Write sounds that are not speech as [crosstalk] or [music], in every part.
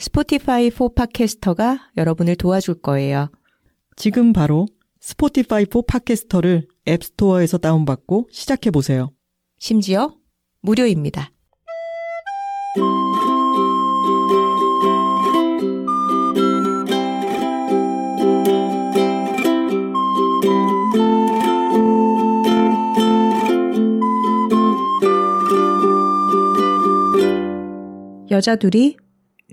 스포티파이 4 팟캐스터가 여러분을 도와줄 거예요. 지금 바로 스포티파이 4 팟캐스터를 앱스토어에서 다운받고 시작해 보세요. 심지어 무료입니다. 여자 둘이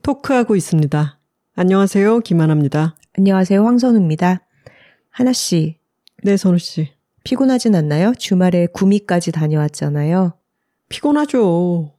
토크하고 있습니다. 안녕하세요. 김하나입니다. 안녕하세요. 황선우입니다. 하나 씨. 네, 선우 씨. 피곤하진 않나요? 주말에 구미까지 다녀왔잖아요. 피곤하죠.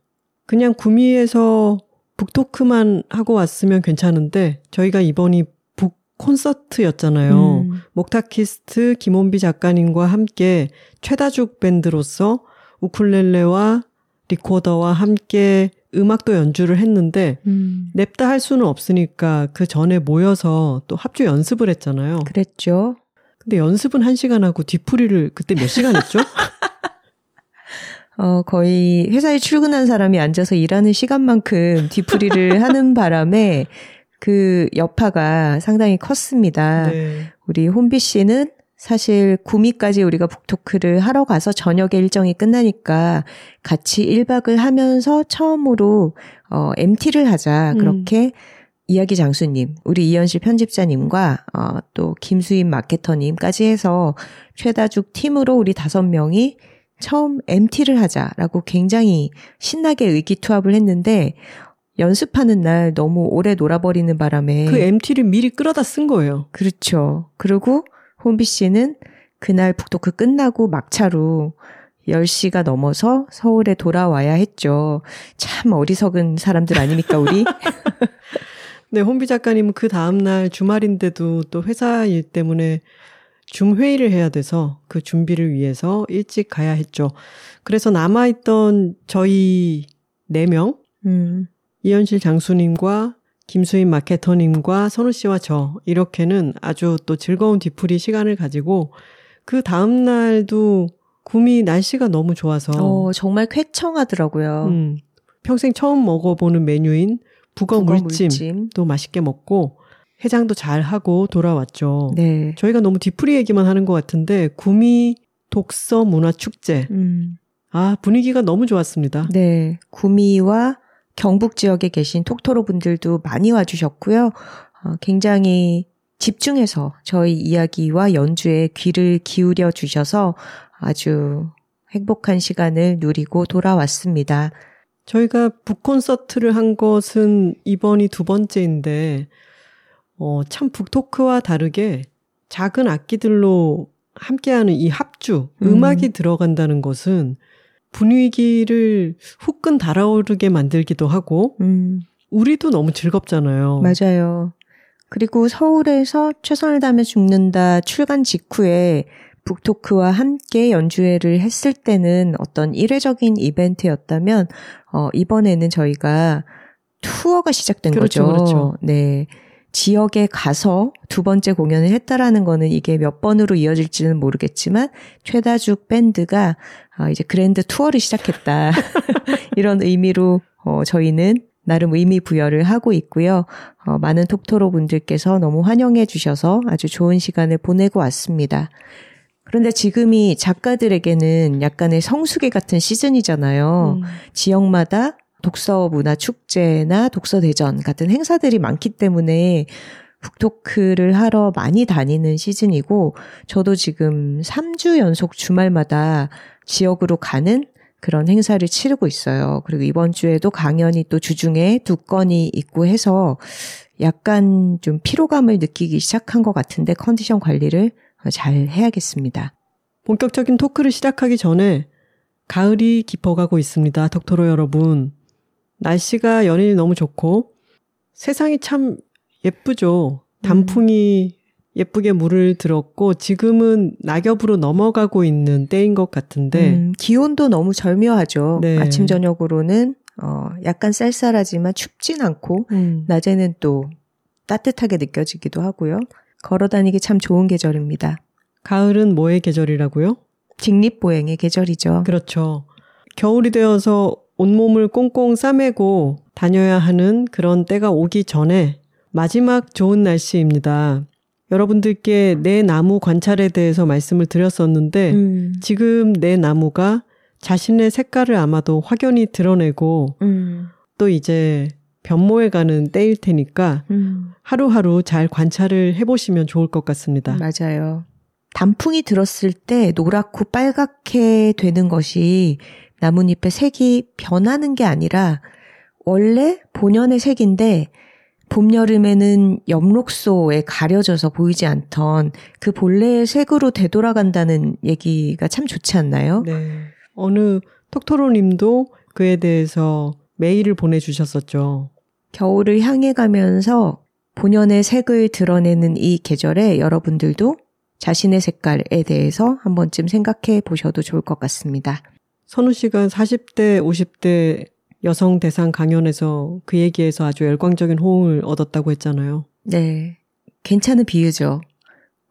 그냥 구미에서 북토크만 하고 왔으면 괜찮은데 저희가 이번이 북 콘서트였잖아요. 음. 목타키스트 김원비 작가님과 함께 최다죽 밴드로서 우쿨렐레와 리코더와 함께 음악도 연주를 했는데 음. 냅다 할 수는 없으니까 그 전에 모여서 또 합주 연습을 했잖아요. 그랬죠. 근데 연습은 한 시간 하고 뒤풀이를 그때 몇 시간 했죠? [laughs] 어, 거의 회사에 출근한 사람이 앉아서 일하는 시간만큼 뒤풀이를 [laughs] 하는 바람에 그 여파가 상당히 컸습니다. 네. 우리 혼비 씨는 사실 구미까지 우리가 북토크를 하러 가서 저녁에 일정이 끝나니까 같이 1박을 하면서 처음으로 어 MT를 하자 음. 그렇게 음. 이야기 장수님, 우리 이현실 편집자님과 어, 또 김수인 마케터님까지 해서 최다죽 팀으로 우리 다섯 명이 처음 MT를 하자라고 굉장히 신나게 의기투합을 했는데 연습하는 날 너무 오래 놀아버리는 바람에 그 MT를 미리 끌어다 쓴 거예요. 그렇죠. 그리고 혼비 씨는 그날 북토크 끝나고 막차로 10시가 넘어서 서울에 돌아와야 했죠. 참 어리석은 사람들 아닙니까, 우리? [laughs] 네, 혼비 작가님은 그 다음날 주말인데도 또 회사 일 때문에 중회의를 해야 돼서 그 준비를 위해서 일찍 가야 했죠. 그래서 남아있던 저희 4명, 음. 이현실 장수님과 김수인 마케터님과 선우 씨와 저 이렇게는 아주 또 즐거운 뒤풀이 시간을 가지고 그 다음 날도 구미 날씨가 너무 좋아서 어, 정말 쾌청하더라고요. 음, 평생 처음 먹어보는 메뉴인 북어, 북어 물찜, 물찜도 맛있게 먹고 해장도 잘 하고 돌아왔죠. 네. 저희가 너무 뒤풀이 얘기만 하는 것 같은데 구미 독서 문화 축제. 음. 아 분위기가 너무 좋았습니다. 네, 구미와 경북 지역에 계신 톡토로 분들도 많이 와주셨고요. 어, 굉장히 집중해서 저희 이야기와 연주에 귀를 기울여 주셔서 아주 행복한 시간을 누리고 돌아왔습니다. 저희가 북콘서트를 한 것은 이번이 두 번째인데, 어, 참 북토크와 다르게 작은 악기들로 함께하는 이 합주, 음. 악이 들어간다는 것은 분위기를 후끈 달아오르게 만들기도 하고, 음. 우리도 너무 즐겁잖아요. 맞아요. 그리고 서울에서 최선을 다하며 죽는다 출간 직후에 북토크와 함께 연주회를 했을 때는 어떤 일회적인 이벤트였다면, 어, 이번에는 저희가 투어가 시작된 그렇죠, 거죠. 그렇죠. 네. 지역에 가서 두 번째 공연을 했다라는 거는 이게 몇 번으로 이어질지는 모르겠지만 최다죽 밴드가 아, 이제 그랜드 투어를 시작했다. [laughs] 이런 의미로 어, 저희는 나름 의미 부여를 하고 있고요. 어, 많은 톡토로 분들께서 너무 환영해 주셔서 아주 좋은 시간을 보내고 왔습니다. 그런데 지금이 작가들에게는 약간의 성수기 같은 시즌이잖아요. 음. 지역마다 독서 문화 축제나 독서 대전 같은 행사들이 많기 때문에 북토크를 하러 많이 다니는 시즌이고 저도 지금 3주 연속 주말마다 지역으로 가는 그런 행사를 치르고 있어요. 그리고 이번 주에도 강연이 또 주중에 두 건이 있고 해서 약간 좀 피로감을 느끼기 시작한 것 같은데 컨디션 관리를 잘 해야겠습니다. 본격적인 토크를 시작하기 전에 가을이 깊어가고 있습니다. 덕토로 여러분. 날씨가 연일이 너무 좋고 세상이 참 예쁘죠. 단풍이 예쁘게 물을 들었고 지금은 낙엽으로 넘어가고 있는 때인 것 같은데 음, 기온도 너무 절묘하죠. 네. 아침 저녁으로는 어, 약간 쌀쌀하지만 춥진 않고 음, 낮에는 또 따뜻하게 느껴지기도 하고요. 걸어 다니기 참 좋은 계절입니다. 가을은 뭐의 계절이라고요? 직립보행의 계절이죠. 그렇죠. 겨울이 되어서 온몸을 꽁꽁 싸매고 다녀야 하는 그런 때가 오기 전에 마지막 좋은 날씨입니다. 여러분들께 내 나무 관찰에 대해서 말씀을 드렸었는데 음, 지금 내 나무가 자신의 색깔을 아마도 확연히 드러내고 음, 또 이제 변모해 가는 때일 테니까 음, 하루하루 잘 관찰을 해보시면 좋을 것 같습니다. 맞아요. 단풍이 들었을 때 노랗고 빨갛게 되는 것이 나뭇잎의 색이 변하는 게 아니라 원래 본연의 색인데 봄, 여름에는 엽록소에 가려져서 보이지 않던 그 본래의 색으로 되돌아간다는 얘기가 참 좋지 않나요? 네. 어느 톡토로 님도 그에 대해서 메일을 보내주셨었죠. 겨울을 향해 가면서 본연의 색을 드러내는 이 계절에 여러분들도 자신의 색깔에 대해서 한 번쯤 생각해 보셔도 좋을 것 같습니다. 선우 씨가 40대, 50대 여성 대상 강연에서 그 얘기에서 아주 열광적인 호응을 얻었다고 했잖아요. 네. 괜찮은 비유죠.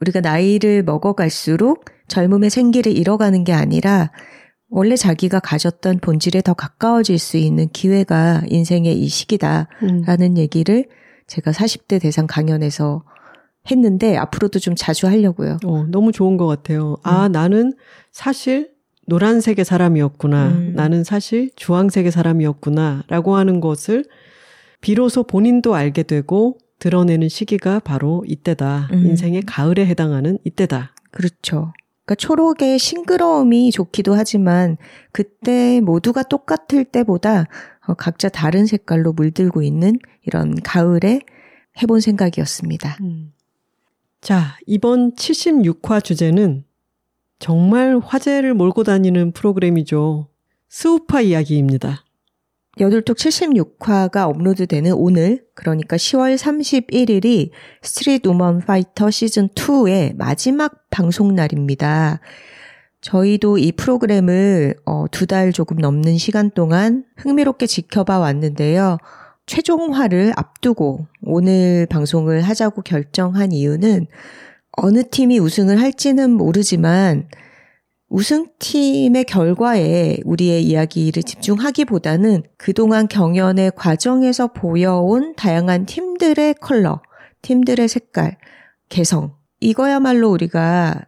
우리가 나이를 먹어갈수록 젊음의 생기를 잃어가는 게 아니라 원래 자기가 가졌던 본질에 더 가까워질 수 있는 기회가 인생의 이 시기다. 음. 라는 얘기를 제가 40대 대상 강연에서 했는데 앞으로도 좀 자주 하려고요. 어, 너무 좋은 것 같아요. 아, 나는 사실 노란색의 사람이었구나. 음. 나는 사실 주황색의 사람이었구나. 라고 하는 것을 비로소 본인도 알게 되고 드러내는 시기가 바로 이때다. 음. 인생의 가을에 해당하는 이때다. 그렇죠. 그러니까 초록의 싱그러움이 좋기도 하지만 그때 모두가 똑같을 때보다 어, 각자 다른 색깔로 물들고 있는 이런 가을에 해본 생각이었습니다. 음. 자, 이번 76화 주제는 정말 화제를 몰고 다니는 프로그램이죠. 스우파 이야기입니다. 여둘톡 76화가 업로드되는 오늘, 그러니까 10월 31일이 스트릿 우먼 파이터 시즌 2의 마지막 방송 날입니다. 저희도 이 프로그램을 어, 두달 조금 넘는 시간 동안 흥미롭게 지켜봐 왔는데요. 최종화를 앞두고 오늘 방송을 하자고 결정한 이유는 어느 팀이 우승을 할지는 모르지만 우승팀의 결과에 우리의 이야기를 집중하기보다는 그동안 경연의 과정에서 보여온 다양한 팀들의 컬러, 팀들의 색깔, 개성, 이거야말로 우리가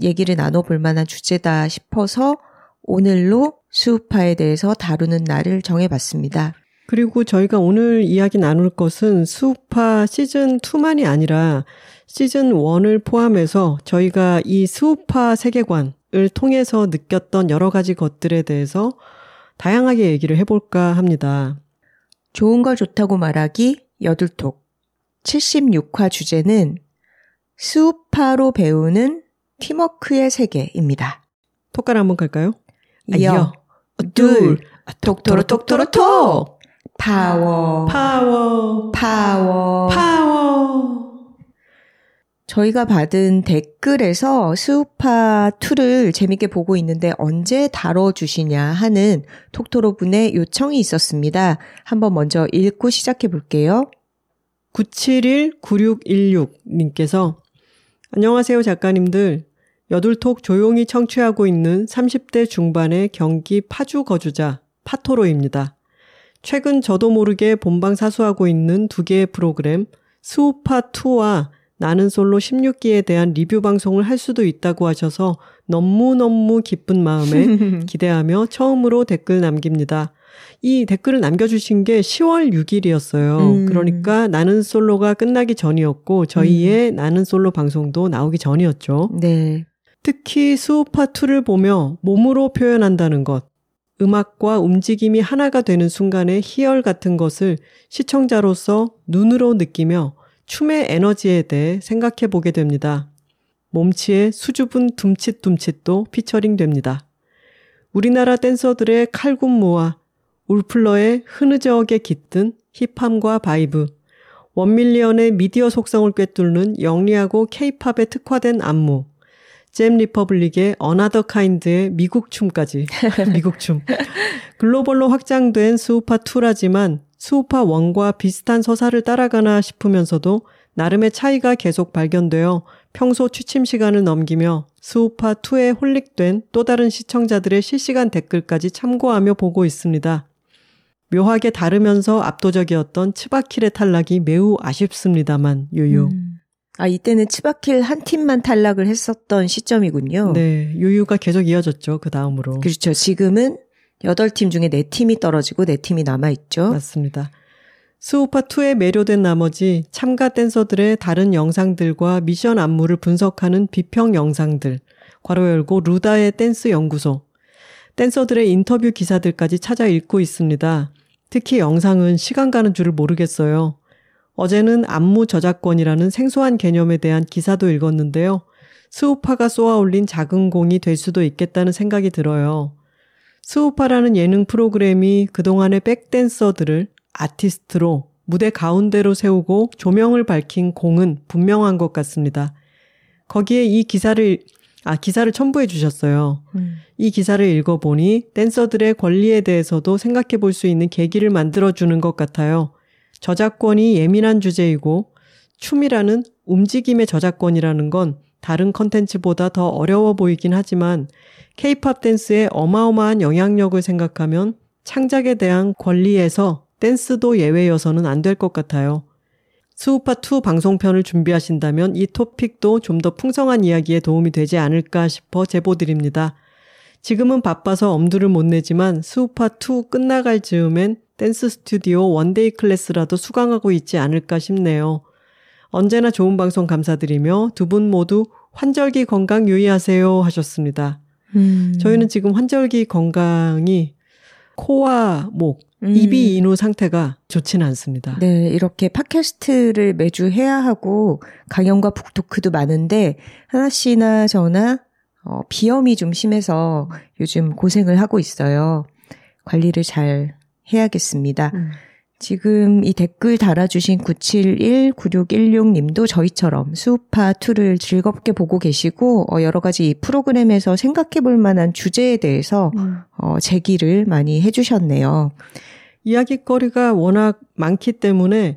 얘기를 나눠볼 만한 주제다 싶어서 오늘로 수우파에 대해서 다루는 날을 정해봤습니다. 그리고 저희가 오늘 이야기 나눌 것은 수우파 시즌 2만이 아니라 시즌 1을 포함해서 저희가 이 수우파 세계관을 통해서 느꼈던 여러 가지 것들에 대해서 다양하게 얘기를 해볼까 합니다. 좋은 걸 좋다고 말하기 여둘톡. 76화 주제는 수우파로 배우는 팀워크의 세계입니다. 톡갈 한번 갈까요? 여둘. 톡토로 톡토로 톡 파워. 파워. 파워. 파워 저희가 받은 댓글에서 스우파 2를 재밌게 보고 있는데 언제 다뤄주시냐 하는 톡토로 분의 요청이 있었습니다. 한번 먼저 읽고 시작해 볼게요. 971-9616님께서 안녕하세요 작가님들. 여둘톡 조용히 청취하고 있는 30대 중반의 경기 파주 거주자 파토로입니다. 최근 저도 모르게 본방 사수하고 있는 두 개의 프로그램 스우파2와 나는 솔로 16기에 대한 리뷰 방송을 할 수도 있다고 하셔서 너무너무 기쁜 마음에 [laughs] 기대하며 처음으로 댓글 남깁니다. 이 댓글을 남겨주신 게 10월 6일이었어요. 음. 그러니까 나는 솔로가 끝나기 전이었고 저희의 나는 솔로 방송도 나오기 전이었죠. 네. 특히 스우파 2를 보며 몸으로 표현한다는 것, 음악과 움직임이 하나가 되는 순간의 희열 같은 것을 시청자로서 눈으로 느끼며 춤의 에너지에 대해 생각해 보게 됩니다. 몸치의 수줍은 둠칫둠칫도 피처링 됩니다. 우리나라 댄서들의 칼군무와 울플로의 흐느적에 깃든 hip함과 vibe, 원밀리언의 미디어 속성을 꿰뚫는 영리하고 케이팝에 특화된 안무, 잼 리퍼블릭의 another kind의 미국 춤까지 [laughs] 미국 춤. 글로벌로 확장된 스우파 2라지만 스우파 1과 비슷한 서사를 따라가나 싶으면서도 나름의 차이가 계속 발견되어 평소 취침 시간을 넘기며 스우파 2에 holic된 또 다른 시청자들의 실시간 댓글까지 참고하며 보고 있습니다. 묘하게 다르면서 압도적이었던 츠바킬의 탈락이 매우 아쉽습니다만 유유. 음. 아 이때는 츠바킬 한 팀만 탈락을 했었던 시점이군요. 네, 유유가 계속 이어졌죠. 그 다음으로. 그렇죠. 지금은 8팀 중에 4팀이 떨어지고 4팀이 남아 있죠. 맞습니다. 스우파2에 매료된 나머지 참가 댄서들의 다른 영상들과 미션 안무를 분석하는 비평 영상들, 괄호 열고 루다의 댄스 연구소, 댄서들의 인터뷰 기사들까지 찾아 읽고 있습니다. 특히 영상은 시간 가는 줄을 모르겠어요. 어제는 안무 저작권이라는 생소한 개념에 대한 기사도 읽었는데요. 스우파가 쏘아 올린 작은 공이 될 수도 있겠다는 생각이 들어요. 스우파라는 예능 프로그램이 그동안의 백댄서들을 아티스트로 무대 가운데로 세우고 조명을 밝힌 공은 분명한 것 같습니다. 거기에 이 기사를 아, 기사를 첨부해 주셨어요. 음. 이 기사를 읽어보니 댄서들의 권리에 대해서도 생각해 볼 수 있는 계기를 만들어 주는 것 같아요. 저작권이 예민한 주제이고 춤이라는 움직임의 저작권이라는 건 다른 컨텐츠보다 더 어려워 보이긴 하지만 케이팝 댄스의 어마어마한 영향력을 생각하면 창작에 대한 권리에서 댄스도 예외여서는 안 될 것 같아요. 스우파2 방송편을 준비하신다면 이 토픽도 좀 더 풍성한 이야기에 도움이 되지 않을까 싶어 제보드립니다. 지금은 바빠서 엄두를 못 내지만 스우파2 끝나갈 즈음엔 댄스 스튜디오 one-day class라도 수강하고 있지 않을까 싶네요. 언제나 좋은 방송 감사드리며 두 분 모두 환절기 건강 유의하세요 하셨습니다. 음. 저희는 지금 환절기 건강이 코와 목, 음. 입이 인후 상태가 좋지는 않습니다. 네, 이렇게 팟캐스트를 매주 해야 하고 강연과 북토크도 많은데 하나 씨나 저나 어, 비염이 좀 심해서 요즘 고생을 하고 있어요. 관리를 잘 해야겠습니다. 음. 지금 이 댓글 달아주신 971-9616님도 저희처럼 수우파 2를 즐겁게 보고 계시고, 어, 여러 가지 이 프로그램에서 생각해 볼 만한 주제에 대해서, 음. 어, 제기를 많이 해주셨네요. 이야기거리가 워낙 많기 때문에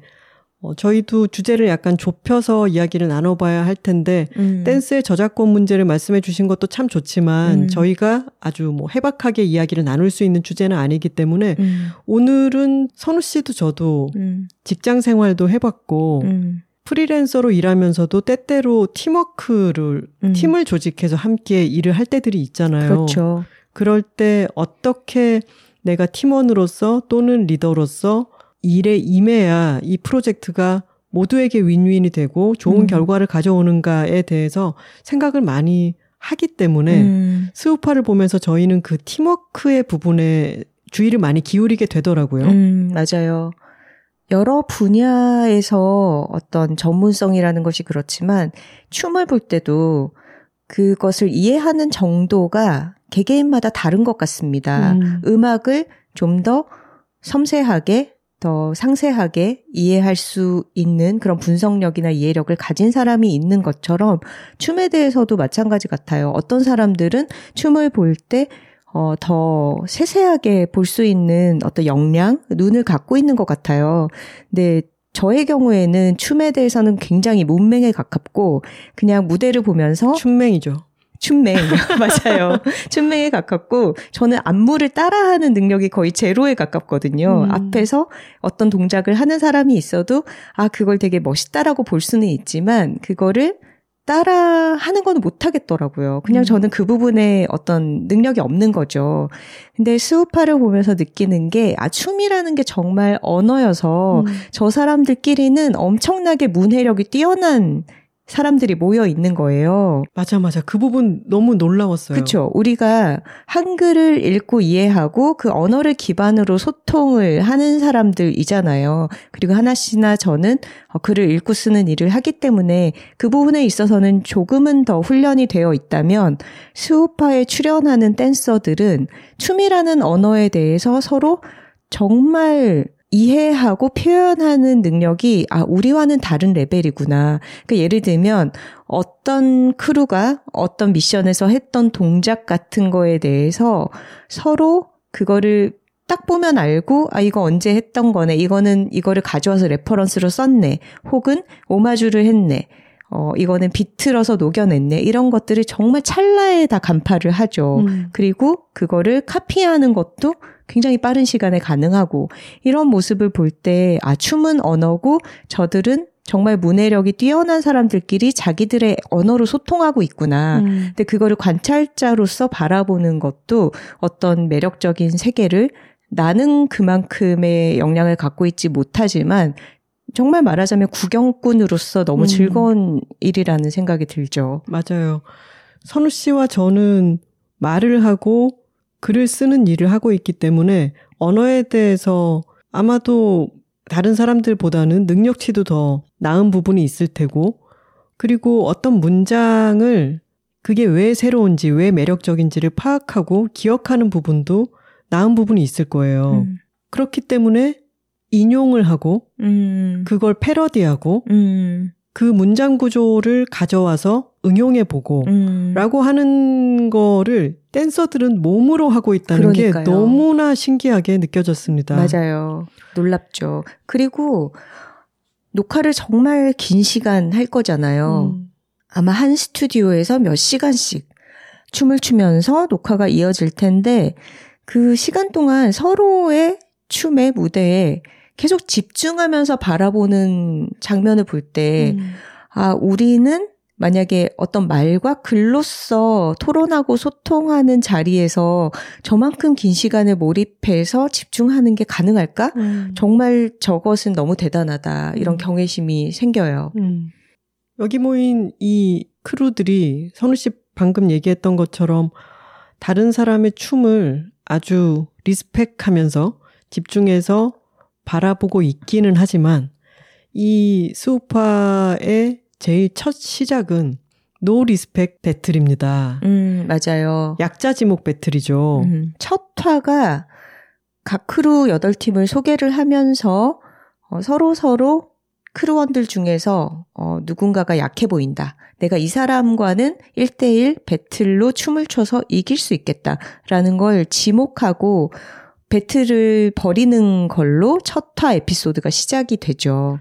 어, 저희도 주제를 약간 좁혀서 이야기를 나눠봐야 할 텐데 음. 댄스의 저작권 문제를 말씀해 주신 것도 참 좋지만 음. 저희가 아주 뭐 해박하게 이야기를 나눌 수 있는 주제는 아니기 때문에 음. 오늘은 선우 씨도 저도 음. 직장 생활도 해봤고 음. 프리랜서로 일하면서도 때때로 팀워크를 음. 팀을 조직해서 함께 일을 할 때들이 있잖아요. 그렇죠. 그럴 때 어떻게 내가 팀원으로서 또는 리더로서 일에 임해야 이 프로젝트가 모두에게 윈윈이 되고 좋은 음. 결과를 가져오는가에 대해서 생각을 많이 하기 때문에 음. 스우파를 보면서 저희는 그 팀워크의 부분에 주의를 많이 기울이게 되더라고요. 음, 맞아요. 여러 분야에서 어떤 전문성이라는 것이 그렇지만 춤을 볼 때도 그것을 이해하는 정도가 개개인마다 다른 것 같습니다. 음. 음악을 좀 더 섬세하게 더 상세하게 이해할 수 있는 그런 분석력이나 이해력을 가진 사람이 있는 것처럼 춤에 대해서도 마찬가지 같아요. 어떤 사람들은 춤을 볼때 어, 더 세세하게 볼 수 있는 어떤 역량, 눈을 갖고 있는 것 같아요. 근데 저의 경우에는 춤에 대해서는 굉장히 문맹에 가깝고 그냥 무대를 보면서 춤맹이죠. 춘맹. [laughs] 맞아요. 춘맹에 가깝고, 저는 안무를 따라하는 능력이 거의 제로에 가깝거든요. 음. 앞에서 어떤 동작을 하는 사람이 있어도, 아, 그걸 되게 멋있다라고 볼 수는 있지만, 그거를 따라 하는 건 못하겠더라고요. 그냥 음. 저는 그 부분에 어떤 능력이 없는 거죠. 근데 스우파를 보면서 느끼는 게, 아, 춤이라는 게 정말 언어여서, 음. 저 사람들끼리는 엄청나게 문해력이 뛰어난 사람들이 모여 있는 거예요. 맞아, 맞아. 그 부분 너무 놀라웠어요. 그렇죠. 우리가 한글을 읽고 이해하고 그 언어를 기반으로 소통을 하는 사람들이잖아요. 그리고 하나 씨나 저는 어, 글을 읽고 쓰는 일을 하기 때문에 그 부분에 있어서는 조금은 더 훈련이 되어 있다면 스우파에 출연하는 댄서들은 춤이라는 언어에 대해서 서로 정말 이해하고 표현하는 능력이 아 우리와는 다른 레벨이구나. 그 예를 들면 어떤 crew가 어떤 미션에서 했던 동작 같은 거에 대해서 서로 그거를 딱 보면 알고 아 이거 언제 했던 거네. 이거는 이거를 가져와서 reference로 썼네. 혹은 오마주를 했네. 어, 이거는 비틀어서 녹여냈네. 이런 것들을 정말 찰나에 다 간파를 하죠. 음. 그리고 그거를 카피하는 것도 굉장히 빠른 시간에 가능하고 이런 모습을 볼 때 아, 춤은 언어고 저들은 정말 문해력이 뛰어난 사람들끼리 자기들의 언어로 소통하고 있구나. 음. 근데 그거를 관찰자로서 바라보는 것도 어떤 매력적인 세계를 나는 그만큼의 역량을 갖고 있지 못하지만 정말 말하자면 구경꾼으로서 너무 음. 즐거운 일이라는 생각이 들죠. 맞아요. 선우 씨와 저는 말을 하고 글을 쓰는 일을 하고 있기 때문에 언어에 대해서 아마도 다른 사람들보다는 능력치도 더 나은 부분이 있을 테고, 그리고 어떤 문장을 그게 왜 새로운지, 왜 매력적인지를 파악하고 기억하는 부분도 나은 부분이 있을 거예요. 음. 그렇기 때문에 인용을 하고, 음. 그걸 패러디하고, 음. 그 문장 구조를 가져와서 응용해 보고 음. 라고 하는 거를 댄서들은 몸으로 하고 있다는 그러니까요. 게 너무나 신기하게 느껴졌습니다. 맞아요. 놀랍죠. 그리고 녹화를 정말 긴 시간 할 거잖아요. 음. 아마 한 스튜디오에서 몇 시간씩 춤을 추면서 녹화가 이어질 텐데 그 시간 동안 서로의 춤의 무대에 계속 집중하면서 바라보는 장면을 볼 때, 음. 아, 우리는 만약에 어떤 말과 글로써 토론하고 소통하는 자리에서 저만큼 긴 시간을 몰입해서 집중하는 게 가능할까? 음. 정말 저것은 너무 대단하다. 이런 음. 경외심이 생겨요. 음. 여기 모인 이 크루들이 선우 씨 방금 얘기했던 것처럼 다른 사람의 춤을 아주 respect하면서 집중해서 바라보고 있기는 하지만 이 스우파의 제일 첫 시작은 no respect battle입니다. 음, 맞아요. 약자 지목 battle이죠. 음, 첫 화가 각 크루 8팀을 소개를 하면서 어, 서로 서로 crew원들 중에서 어, 누군가가 약해 보인다. 내가 이 사람과는 1대1 battle로 춤을 춰서 이길 수 있겠다라는 걸 지목하고 battle을 벌이는 걸로 첫 화 에피소드가 시작이 되죠.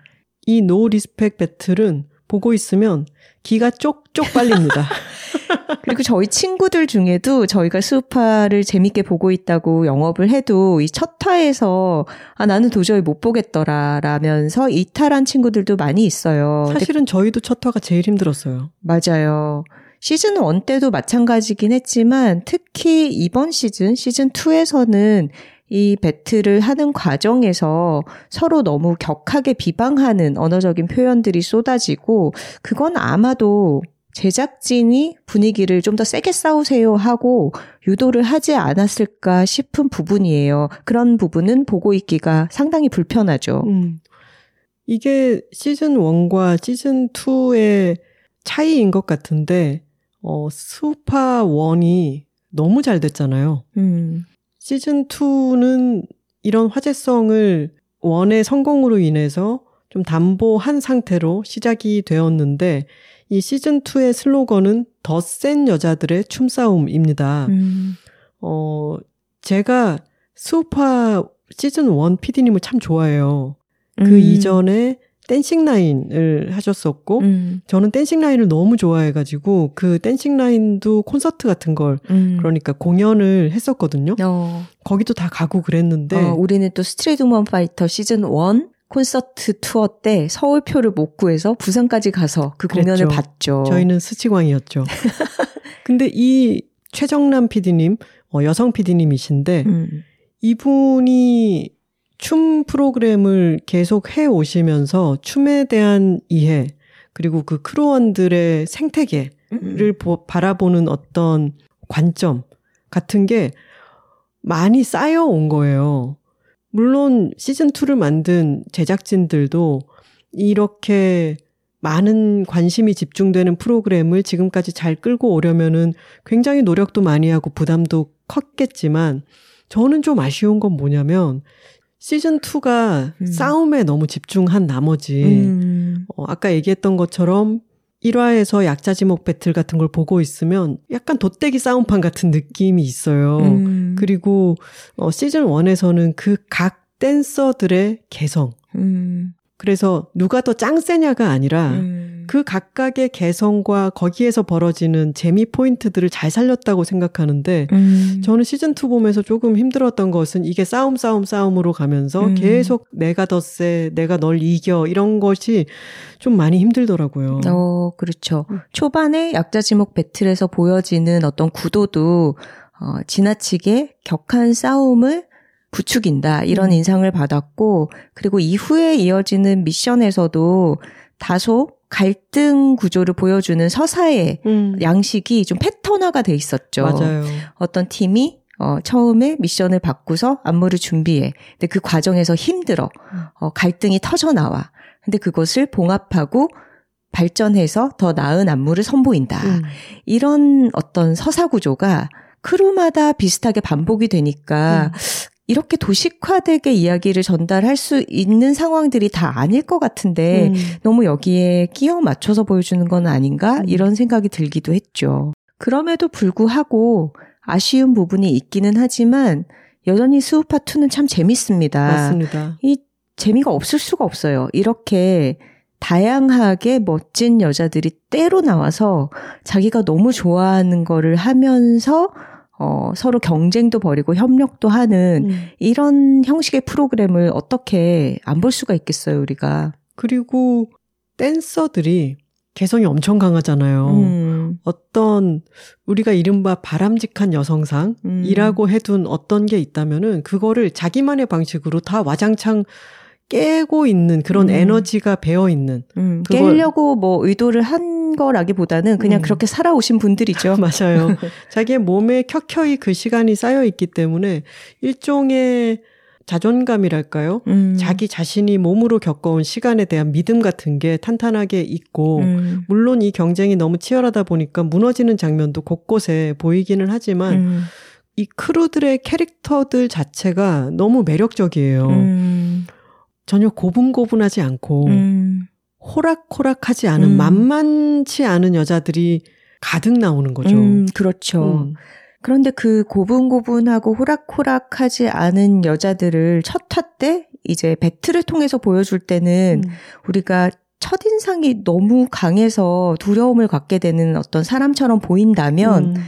이 no respect battle은 보고 있으면 기가 쪽쪽 빨립니다. [laughs] 그리고 저희 친구들 중에도 저희가 스우파를 재밌게 보고 있다고 영업을 해도 이 첫 화에서 아 나는 도저히 못 보겠더라 라면서 이탈한 친구들도 많이 있어요. 사실은 저희도 첫 화가 제일 힘들었어요. 맞아요. 시즌 1 때도 마찬가지긴 했지만 특히 이번 시즌 시즌 2에서는 이 배틀을 하는 과정에서 서로 너무 격하게 비방하는 언어적인 표현들이 쏟아지고 그건 아마도 제작진이 분위기를 좀 더 세게 싸우세요 하고 유도를 하지 않았을까 싶은 부분이에요. 그런 부분은 보고 있기가 상당히 불편하죠. 음. 이게 시즌 1과 시즌 2의 차이인 것 같은데, 어, 수파 1이 너무 잘 됐잖아요. 음. 시즌2는 이런 화제성을 원의 성공으로 인해서 좀 담보한 상태로 시작이 되었는데 이 시즌2의 슬로건은 더 센 여자들의 춤싸움입니다. 음. 어, 제가 스우파 시즌1 PD님을 참 좋아해요. 그 음. 이전에 댄싱 나인을 하셨었고 음. 저는 댄싱 나인을 너무 좋아해 가지고 그 댄싱 나인도 콘서트 같은 걸 음. 그러니까 공연을 했었거든요. 어. 거기도 다 가고 그랬는데 어, 우리는 또 스트릿 우먼 파이터 시즌 1 콘서트 투어 때 서울표를 못 구해서 부산까지 가서 그 그랬죠. 공연을 봤죠. 저희는 스치광이었죠. [laughs] 근데 이 최정남 PD님, 어, 여성 PD님이신데 음. 이분이 춤 프로그램을 계속 해 오시면서 춤에 대한 이해, 그리고 그 crew원들의 생태계를 음. 보, 바라보는 어떤 관점 같은 게 많이 쌓여온 거예요. 물론 시즌2를 만든 제작진들도 이렇게 많은 관심이 집중되는 프로그램을 지금까지 잘 끌고 오려면은 굉장히 노력도 많이 하고 부담도 컸겠지만 저는 좀 아쉬운 건 뭐냐면 시즌 2가 음. 싸움에 너무 집중한 나머지 음. 어, 아까 얘기했던 것처럼 1화에서 약자 지목 배틀 같은 걸 보고 있으면 약간 돗대기 싸움판 같은 느낌이 있어요. 음. 그리고 어, 시즌 1에서는 그 각 댄서들의 개성. 음. 그래서 누가 더 짱세냐가 아니라 음. 그 각각의 개성과 거기에서 벌어지는 재미 포인트들을 잘 살렸다고 생각하는데 음. 저는 시즌 2 보면서 조금 힘들었던 것은 이게 싸움 싸움 싸움으로 가면서 음. 계속 내가 더 세, 내가 널 이겨 이런 것이 좀 많이 힘들더라고요. 어, 그렇죠. 음. 초반에 약자 지목 배틀에서 보여지는 어떤 구도도 어, 지나치게 격한 싸움을 부추긴다 이런 음. 인상을 받았고 그리고 이후에 이어지는 미션에서도 다소 갈등 구조를 보여주는 서사의 음. 양식이 좀 패턴화가 돼 있었죠. 맞아요. 어떤 팀이 어, 처음에 미션을 받고서 안무를 준비해. 근데 그 과정에서 힘들어. 어, 갈등이 터져 나와. 근데 그것을 봉합하고 발전해서 더 나은 안무를 선보인다. 음. 이런 어떤 서사 구조가 크루마다 비슷하게 반복이 되니까 음. 이렇게 도식화되게 이야기를 전달할 수 있는 상황들이 다 아닐 것 같은데 음. 너무 여기에 끼어 맞춰서 보여주는 건 아닌가 음. 이런 생각이 들기도 했죠. 그럼에도 불구하고 아쉬운 부분이 있기는 하지만 여전히 스우파 2는 참 재밌습니다. 맞습니다. 이 재미가 없을 수가 없어요. 이렇게 다양하게 멋진 여자들이 때로 나와서 자기가 너무 좋아하는 거를 하면서 어, 서로 경쟁도 벌이고 협력도 하는 음. 이런 형식의 프로그램을 어떻게 안 볼 수가 있겠어요, 우리가. 그리고 댄서들이 개성이 엄청 강하잖아요. 음. 어떤 우리가 이른바 바람직한 여성상이라고 음. 해둔 어떤 게 있다면은 그거를 자기만의 방식으로 다 와장창 깨고 있는 그런 음. 에너지가 배어 있는. 음, 깨려고 뭐 의도를 한 거라기보다는 그냥 음. 그렇게 살아오신 분들이죠. [laughs] 맞아요. [laughs] 자기의 몸에 켜켜이 그 시간이 쌓여 있기 때문에 일종의 자존감이랄까요? 음. 자기 자신이 몸으로 겪어온 시간에 대한 믿음 같은 게 탄탄하게 있고, 음. 물론 이 경쟁이 너무 치열하다 보니까 무너지는 장면도 곳곳에 보이기는 하지만, 음. 이 크루들의 캐릭터들 자체가 너무 매력적이에요. 음. 전혀 고분고분하지 않고 음. 호락호락하지 않은 음. 만만치 않은 여자들이 가득 나오는 거죠. 음, 그렇죠. 음. 그런데 그 고분고분하고 호락호락하지 않은 여자들을 첫 화 때 이제 배틀을 통해서 보여줄 때는 음. 우리가 첫인상이 너무 강해서 두려움을 갖게 되는 어떤 사람처럼 보인다면 음.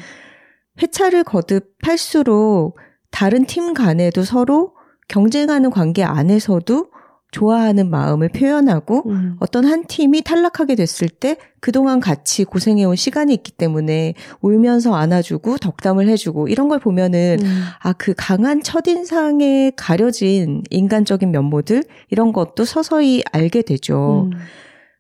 회차를 거듭할수록 다른 팀 간에도 서로 경쟁하는 관계 안에서도 좋아하는 마음을 표현하고 음. 어떤 한 팀이 탈락하게 됐을 때 그동안 같이 고생해온 시간이 있기 때문에 울면서 안아주고 덕담을 해주고 이런 걸 보면은 음. 아그 강한 첫인상에 가려진 인간적인 면모들 이런 것도 서서히 알게 되죠. 음.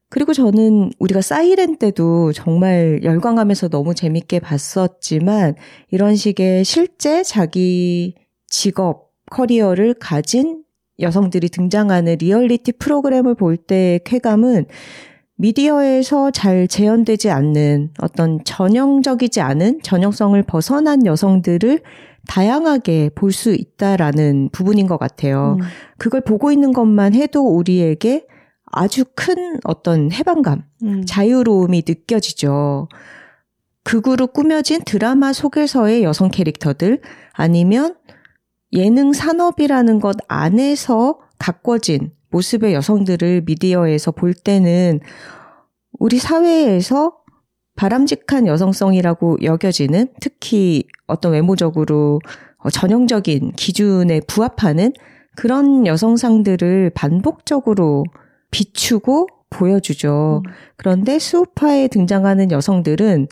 그리고 저는 우리가 사이렌 때도 정말 열광하면서 너무 재밌게 봤었지만 이런 식의 실제 자기 직업 커리어를 가진 여성들이 등장하는 리얼리티 프로그램을 볼 때의 쾌감은 미디어에서 잘 재현되지 않는 어떤 전형적이지 않은 전형성을 벗어난 여성들을 다양하게 볼 수 있다라는 부분인 것 같아요. 음. 그걸 보고 있는 것만 해도 우리에게 아주 큰 어떤 해방감, 음. 자유로움이 느껴지죠. 극으로 꾸며진 드라마 속에서의 여성 캐릭터들 아니면 예능 산업이라는 것 안에서 가꿔진 모습의 여성들을 미디어에서 볼 때는 우리 사회에서 바람직한 여성성이라고 여겨지는 특히 어떤 외모적으로 전형적인 기준에 부합하는 그런 여성상들을 반복적으로 비추고 보여주죠. 음. 그런데 수우파에 등장하는 여성들은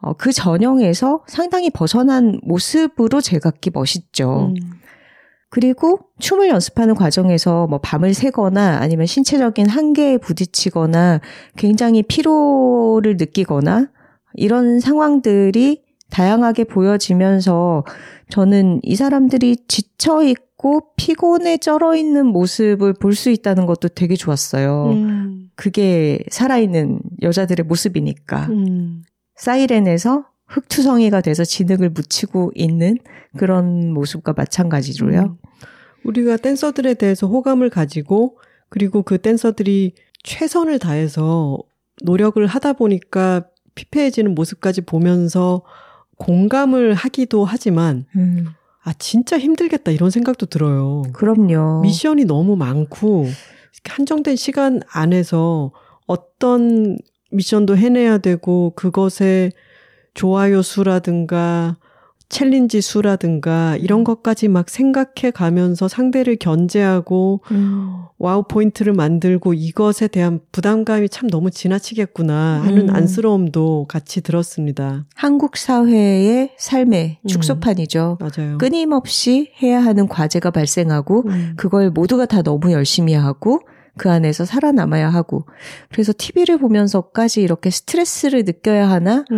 어, 그 전형에서 상당히 벗어난 모습으로 제각기 멋있죠. 음. 그리고 춤을 연습하는 과정에서 뭐 밤을 새거나 아니면 신체적인 한계에 부딪히거나 굉장히 피로를 느끼거나 이런 상황들이 다양하게 보여지면서 저는 이 사람들이 지쳐 있고 피곤에 쩔어 있는 모습을 볼 수 있다는 것도 되게 좋았어요. 음. 그게 살아있는 여자들의 모습이니까. 음. 사이렌에서 흑투성이가 돼서 진흙을 묻히고 있는 그런 모습과 마찬가지로요. 음. 우리가 댄서들에 대해서 호감을 가지고 그리고 그 댄서들이 최선을 다해서 노력을 하다 보니까 피폐해지는 모습까지 보면서 공감을 하기도 하지만 음. 아 진짜 힘들겠다 이런 생각도 들어요. 그럼요. 미션이 너무 많고 한정된 시간 안에서 어떤 미션도 해내야 되고 그것에 좋아요 수라든가 challenge 수라든가 이런 것까지 막 생각해 가면서 상대를 견제하고 음. wow 포인트를 만들고 이것에 대한 부담감이 참 너무 지나치겠구나 하는 음. 안쓰러움도 같이 들었습니다. 한국 사회의 삶의 음. 축소판이죠. 음. 맞아요. 끊임없이 해야 하는 과제가 발생하고 음. 그걸 모두가 다 너무 열심히 하고 그 안에서 살아남아야 하고 그래서 TV를 보면서까지 이렇게 스트레스를 느껴야 하나라고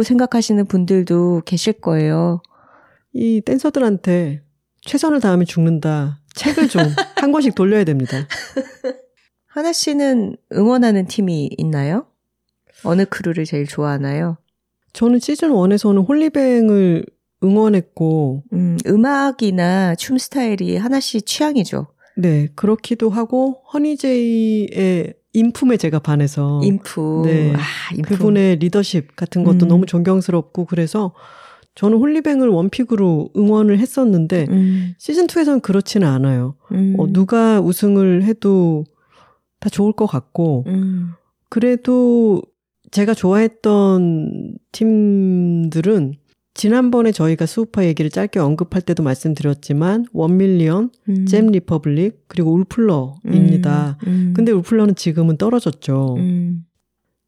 음. 생각하시는 분들도 계실 거예요. 이 댄서들한테 최선을 다하면 죽는다 책을 좀 [laughs] 한 권씩 돌려야 됩니다. [laughs] 하나 씨는 응원하는 팀이 있나요? 어느 크루를 제일 좋아하나요? 저는 시즌 1에서는 홀리뱅을 응원했고 음, 음악이나 춤 스타일이 하나 씨 취향이죠. 네, 그렇기도 하고 허니제이의 인품에 제가 반해서 인품. 네, 아, 인품. 그분의 리더십 같은 것도 음. 너무 존경스럽고 그래서 저는 홀리뱅을 원픽으로 응원을 했었는데 음. 시즌 2에서는 그렇지는 않아요. 음. 어, 누가 우승을 해도 다 좋을 것 같고 음. 그래도 제가 좋아했던 팀들은 지난번에 저희가 스우파 얘기를 짧게 언급할 때도 말씀드렸지만 원밀리언, 음. 잼 리퍼블릭 그리고 울플로입니다. 음. 음. 근데 울플로는 지금은 떨어졌죠. 음.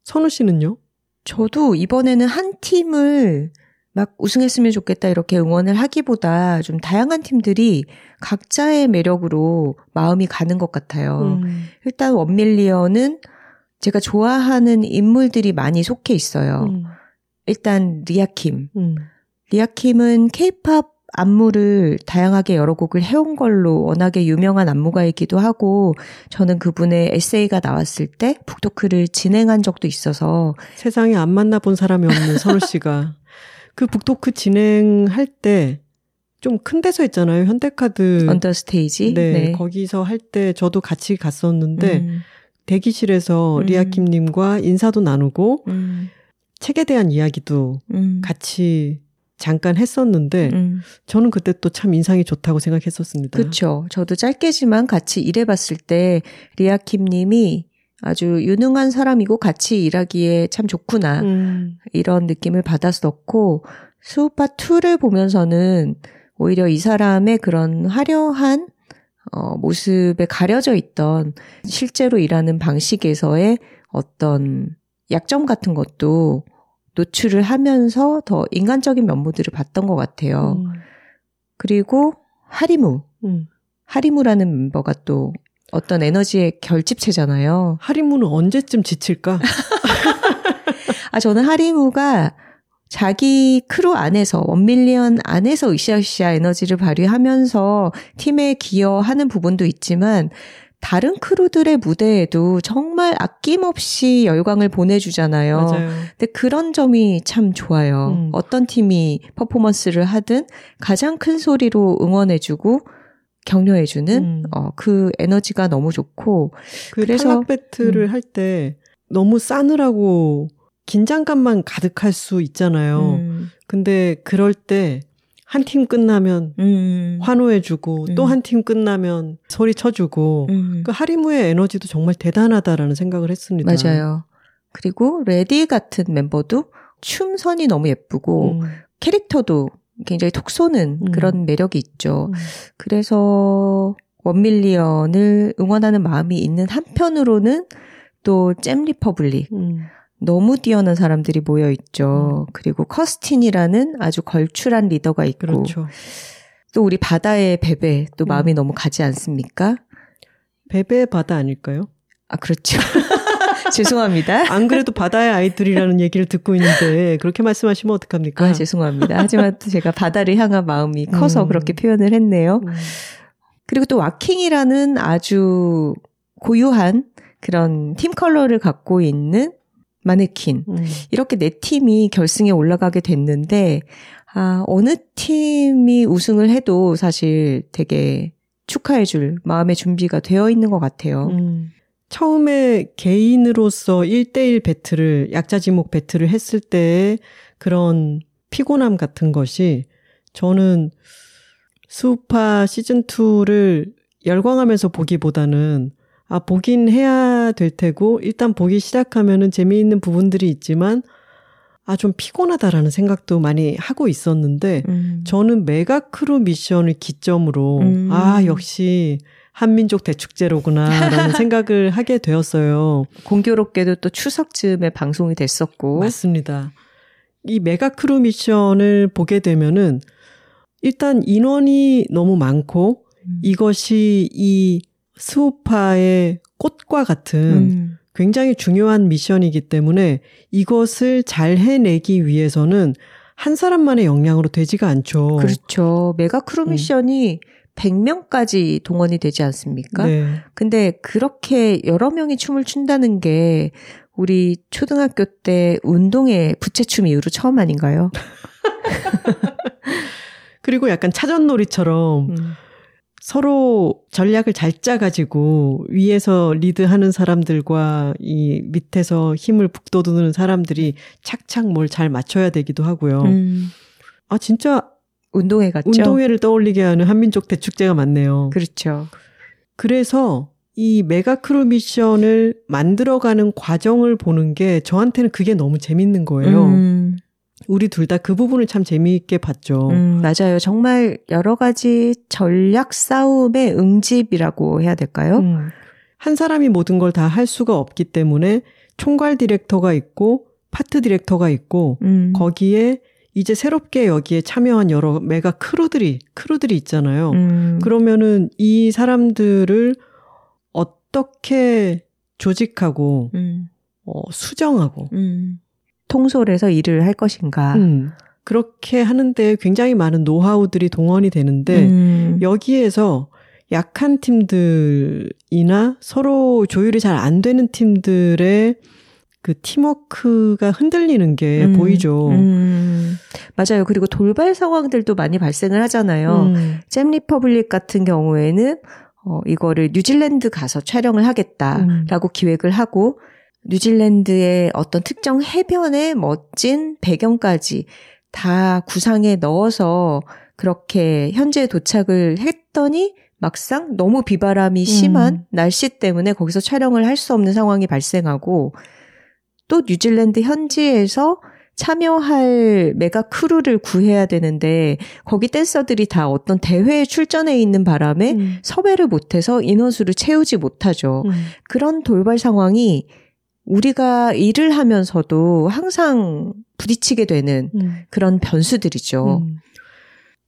선우 씨는요? 저도 이번에는 한 팀을 막 우승했으면 좋겠다 이렇게 응원을 하기보다 좀 다양한 팀들이 각자의 매력으로 마음이 가는 것 같아요. 음. 일단 원밀리언은 제가 좋아하는 인물들이 많이 속해 있어요. 음. 일단 리아킴. 음. 리아킴은 케이팝 안무를 다양하게 여러 곡을 해온 걸로 워낙에 유명한 안무가이기도 하고 저는 그분의 에세이가 나왔을 때 book talk를 진행한 적도 있어서 세상에 안 만나본 사람이 없는 선우 씨가 그 book talk 진행할 때 좀 큰 데서 했잖아요 현대카드 언더스테이지 네, 네. 거기서 할 때 저도 같이 갔었는데 음. 대기실에서 음. 리아킴님과 인사도 나누고 음. 책에 대한 이야기도 음. 같이 잠깐 했었는데 음. 저는 그때 또 참 인상이 좋다고 생각했었습니다. 그렇죠. 저도 짧게지만 같이 일해봤을 때 리아킴 님이 아주 유능한 사람이고 같이 일하기에 참 좋구나 음. 이런 느낌을 받았었고 스우파 2를 보면서는 오히려 이 사람의 그런 화려한 어, 모습에 가려져 있던 실제로 일하는 방식에서의 어떤 약점 같은 것도 노출을 하면서 더 인간적인 면모들을 봤던 것 같아요. 음. 그리고 하리무. 음. 하리무라는 멤버가 또 어떤 에너지의 결집체잖아요. 하리무는 언제쯤 지칠까? [laughs] 아, 저는 하리무가 자기 크루 안에서, 원밀리언 안에서 으쌰으쌰 에너지를 발휘하면서 팀에 기여하는 부분도 있지만, 다른 크루들의 무대에도 정말 아낌없이 열광을 보내주잖아요. 맞아요. 근데 그런 점이 참 좋아요. 음. 어떤 팀이 퍼포먼스를 하든 가장 큰 소리로 응원해주고 격려해주는 음. 어, 그 에너지가 너무 좋고 그 그래서 탈락 배틀을 음. 할때 너무 싸늘하고 긴장감만 가득할 수 있잖아요. 음. 근데 그럴 때 한 팀 끝나면 음. 환호해주고 음. 또 한 팀 끝나면 소리 쳐주고 음. 그 하리무의 에너지도 정말 대단하다라는 생각을 했습니다. 맞아요. 그리고 레디 같은 멤버도 춤선이 너무 예쁘고 음. 캐릭터도 굉장히 톡 쏘는 음. 그런 매력이 있죠. 음. 그래서 원밀리언을 응원하는 마음이 있는 한편으로는 또 잼 리퍼블릭 너무 뛰어난 사람들이 모여 있죠. 음. 그리고 커스틴이라는 아주 걸출한 리더가 있고 그렇죠. 또 우리 바다의 베베 또 음. 마음이 음. 너무 가지 않습니까? 베베 바다 아닐까요? 아 그렇죠. [laughs] 죄송합니다. 안 그래도 바다의 아이들이라는 얘기를 듣고 있는데 그렇게 말씀하시면 어떡합니까? 아, 죄송합니다. 하지만 제가 바다를 향한 마음이 커서 음. 그렇게 표현을 했네요. 음. 그리고 또 waacking이라는 아주 고유한 그런 팀 컬러를 갖고 있는 마네퀸. 음. 이렇게 네 팀이 결승에 올라가게 됐는데, 아, 어느 팀이 우승을 해도 사실 되게 축하해줄 마음의 준비가 되어 있는 것 같아요. 음. 처음에 개인으로서 1대1 배틀을, 약자지목 배틀을 했을 때의 그런 피곤함 같은 것이 저는 수우파 시즌2를 열광하면서 보기보다는 아, 보긴 해야 될 테고, 일단 보기 시작하면은 재미있는 부분들이 있지만, 아, 좀 피곤하다라는 생각도 많이 하고 있었는데, 음. 저는 mega crew 미션을 기점으로, 음. 아, 역시 한민족 대축제로구나, 라는 [laughs] 생각을 하게 되었어요. 공교롭게도 또 추석쯤에 방송이 됐었고. 맞습니다. 이 mega crew 미션을 보게 되면은, 일단 인원이 너무 많고, 음. 이것이 이 스우파의 꽃과 같은 음. 굉장히 중요한 미션이기 때문에 이것을 잘 해내기 위해서는 한 사람만의 역량으로 되지가 않죠. 그렇죠. 메가 크루 음. 미션이 음. 100명까지 동원이 되지 않습니까? 네. 근데 그렇게 여러 명이 춤을 춘다는 게 우리 초등학교 때 운동회 부채춤 이후로 처음 아닌가요? [laughs] 그리고 약간 차전놀이처럼 음. 서로 전략을 잘 짜가지고 위에서 리드하는 사람들과 이 밑에서 힘을 북돋우는 사람들이 착착 뭘 잘 맞춰야 되기도 하고요. 음. 아, 진짜 운동회 같죠? 운동회를 떠올리게 하는 한민족 대축제가 많네요. 그렇죠. 그래서 이 메가크루 미션을 만들어가는 과정을 보는 게 저한테는 그게 너무 재밌는 거예요. 음. 우리 둘 다 그 부분을 참 재미있게 봤죠. 음, 맞아요. 정말 여러 가지 전략 싸움의 응집이라고 해야 될까요? 음, 한 사람이 모든 걸 다 할 수가 없기 때문에 총괄 디렉터가 있고 파트 디렉터가 있고 음. 거기에 이제 새롭게 여기에 참여한 여러 메가 크루들이 크루들이 있잖아요. 음. 그러면은 이 사람들을 어떻게 조직하고 음. 어, 수정하고 음. 통솔해서 일을 할 것인가. 음, 그렇게 하는데 굉장히 많은 노하우들이 동원이 되는데 음. 여기에서 약한 팀들이나 서로 조율이 잘 안 되는 팀들의 그 팀워크가 흔들리는 게 음, 보이죠. 음. 맞아요. 그리고 돌발 상황들도 많이 발생을 하잖아요. 음. 잼 리퍼블릭 같은 경우에는 어, 이거를 뉴질랜드 가서 촬영을 하겠다라고 음. 기획을 하고 뉴질랜드의 어떤 특정 해변의 멋진 배경까지 다 구상에 넣어서 그렇게 현지 도착을 했더니 막상 너무 비바람이 심한 음. 날씨 때문에 거기서 촬영을 할 수 없는 상황이 발생하고 또 뉴질랜드 현지에서 참여할 메가 크루를 구해야 되는데 거기 댄서들이 다 어떤 대회에 출전해 있는 바람에 음. 섭외를 못해서 인원수를 채우지 못하죠. 음. 그런 돌발 상황이 우리가 일을 하면서도 항상 부딪히게 되는 음. 그런 변수들이죠. 음.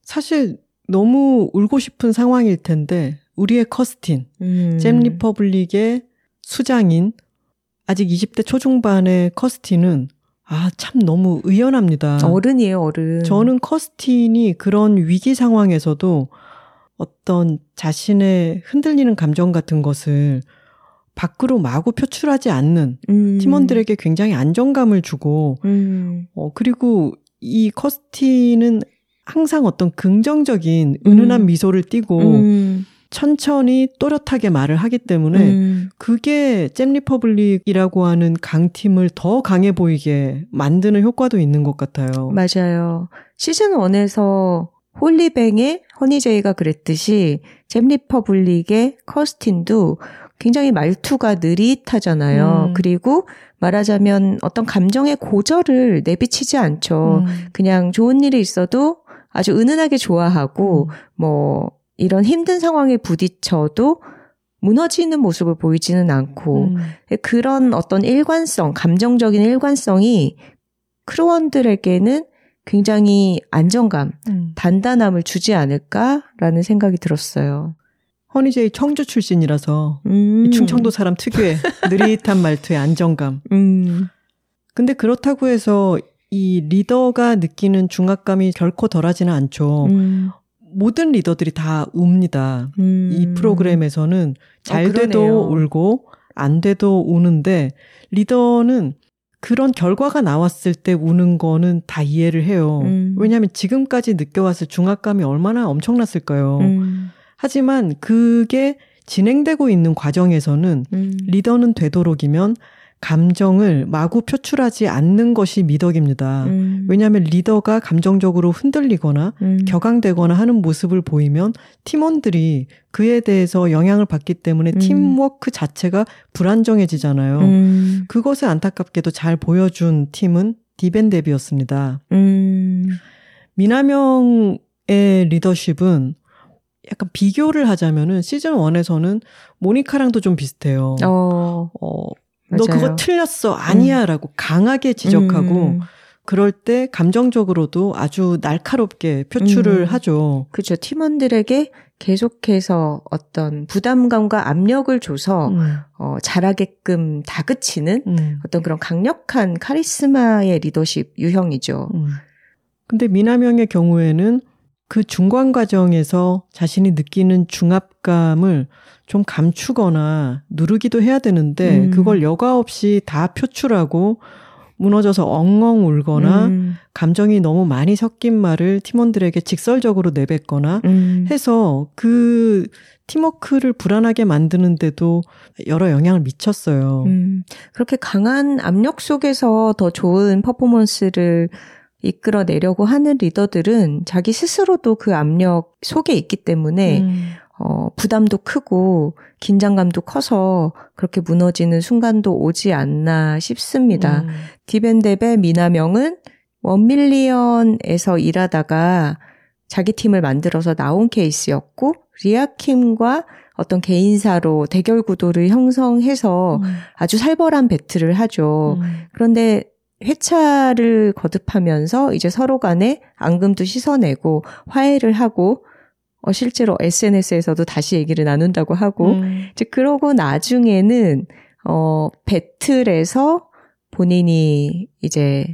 사실 너무 울고 싶은 상황일 텐데 우리의 커스틴, 음. 잼 리퍼블릭의 수장인 아직 20대 초중반의 커스틴은 아, 참 너무 의연합니다. 어른이에요, 어른. 저는 커스틴이 그런 위기 상황에서도 어떤 자신의 흔들리는 감정 같은 것을 밖으로 마구 표출하지 않는 음. 팀원들에게 굉장히 안정감을 주고, 음. 어, 그리고 이 커스틴은 항상 어떤 긍정적인 은은한 음. 미소를 띠고, 음. 천천히 또렷하게 말을 하기 때문에 음. 그게 잼 리퍼블릭이라고 하는 강팀을 더 강해 보이게 만드는 효과도 있는 것 같아요. 맞아요. 시즌 1에서 홀리뱅의 허니제이가 그랬듯이 잼 리퍼블릭의 커스틴도 굉장히 말투가 느릿하잖아요. 음. 그리고 말하자면 어떤 감정의 고저를 내비치지 않죠. 음. 그냥 좋은 일이 있어도 아주 은은하게 좋아하고, 음. 뭐, 이런 힘든 상황에 부딪혀도 무너지는 모습을 보이지는 않고, 음. 그런 어떤 일관성, 감정적인 일관성이 크루원들에게는 굉장히 안정감, 음. 단단함을 주지 않을까라는 생각이 들었어요. 허니제이 청주 출신이라서 음. 충청도 사람 특유의 [laughs] 느릿한 말투의 안정감. 음. 근데 그렇다고 해서 이 리더가 느끼는 중압감이 결코 덜하지는 않죠. 음. 모든 리더들이 다 웁니다. 음. 이 프로그램에서는 잘 어, 돼도 울고 안 돼도 우는데 리더는 그런 결과가 나왔을 때 우는 거는 다 이해를 해요. 음. 왜냐하면 지금까지 느껴왔을 중압감이 얼마나 엄청났을까요. 음. 하지만 그게 진행되고 있는 과정에서는 음. 리더는 되도록이면 감정을 마구 표출하지 않는 것이 미덕입니다. 음. 왜냐하면 리더가 감정적으로 흔들리거나 음. 격앙되거나 하는 모습을 보이면 팀원들이 그에 대해서 영향을 받기 때문에 음. 팀워크 자체가 불안정해지잖아요. 음. 그것을 안타깝게도 잘 보여준 팀은 디벤데비였습니다. 음. 미나명의 리더십은 약간 비교를 하자면은 시즌 1에서는 모니카랑도 좀 비슷해요. 어. 어, 너. 그거 틀렸어. 아니야. 라고 강하게 지적하고 음. 그럴 때 감정적으로도 아주 날카롭게 표출을 음. 하죠. 그죠. 팀원들에게 계속해서 어떤 부담감과 압력을 줘서 음, 어, 잘하게끔 다그치는 음, 어떤 그런 강력한 카리스마의 리더십 유형이죠. 음. 근데 미나명의 경우에는 그 중간 과정에서 자신이 느끼는 중압감을 좀 감추거나 누르기도 해야 되는데 음. 그걸 여과 없이 다 표출하고 무너져서 엉엉 울거나 음, 감정이 너무 많이 섞인 말을 팀원들에게 직설적으로 내뱉거나 음. 해서 그 팀워크를 불안하게 만드는데도 여러 영향을 미쳤어요. 음, 그렇게 강한 압력 속에서 더 좋은 퍼포먼스를 이끌어내려고 하는 리더들은 자기 스스로도 그 압력 속에 있기 때문에 음, 어, 부담도 크고 긴장감도 커서 그렇게 무너지는 순간도 오지 않나 싶습니다. 음, 디벤뎁의 미나명은 원밀리언에서 일하다가 자기 팀을 만들어서 나온 케이스였고 리아킴과 어떤 개인사로 대결 구도를 형성해서 음, 아주 살벌한 배틀을 하죠. 음, 그런데 회차를 거듭하면서 이제 서로 간에 앙금도 씻어내고 화해를 하고 어, 실제로 SNS에서도 다시 얘기를 나눈다고 하고 음, 이제 그러고 나중에는 어 배틀에서 본인이 이제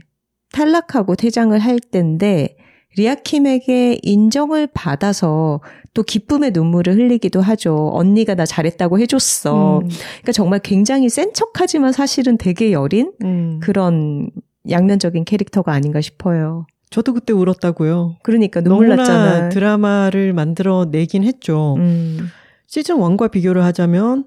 탈락하고 퇴장을 할 때인데 리아킴에게 인정을 받아서 또 기쁨의 눈물을 흘리기도 하죠. 언니가 나 잘했다고 해줬어. 음, 그러니까 정말 굉장히 센 척하지만 사실은 되게 여린 음. 그런 양면적인 캐릭터가 아닌가 싶어요. 저도 그때 울었다고요. 그러니까 눈물 났잖아요. 드라마를 만들어 내긴 했죠. 음, 시즌 1과 비교를 하자면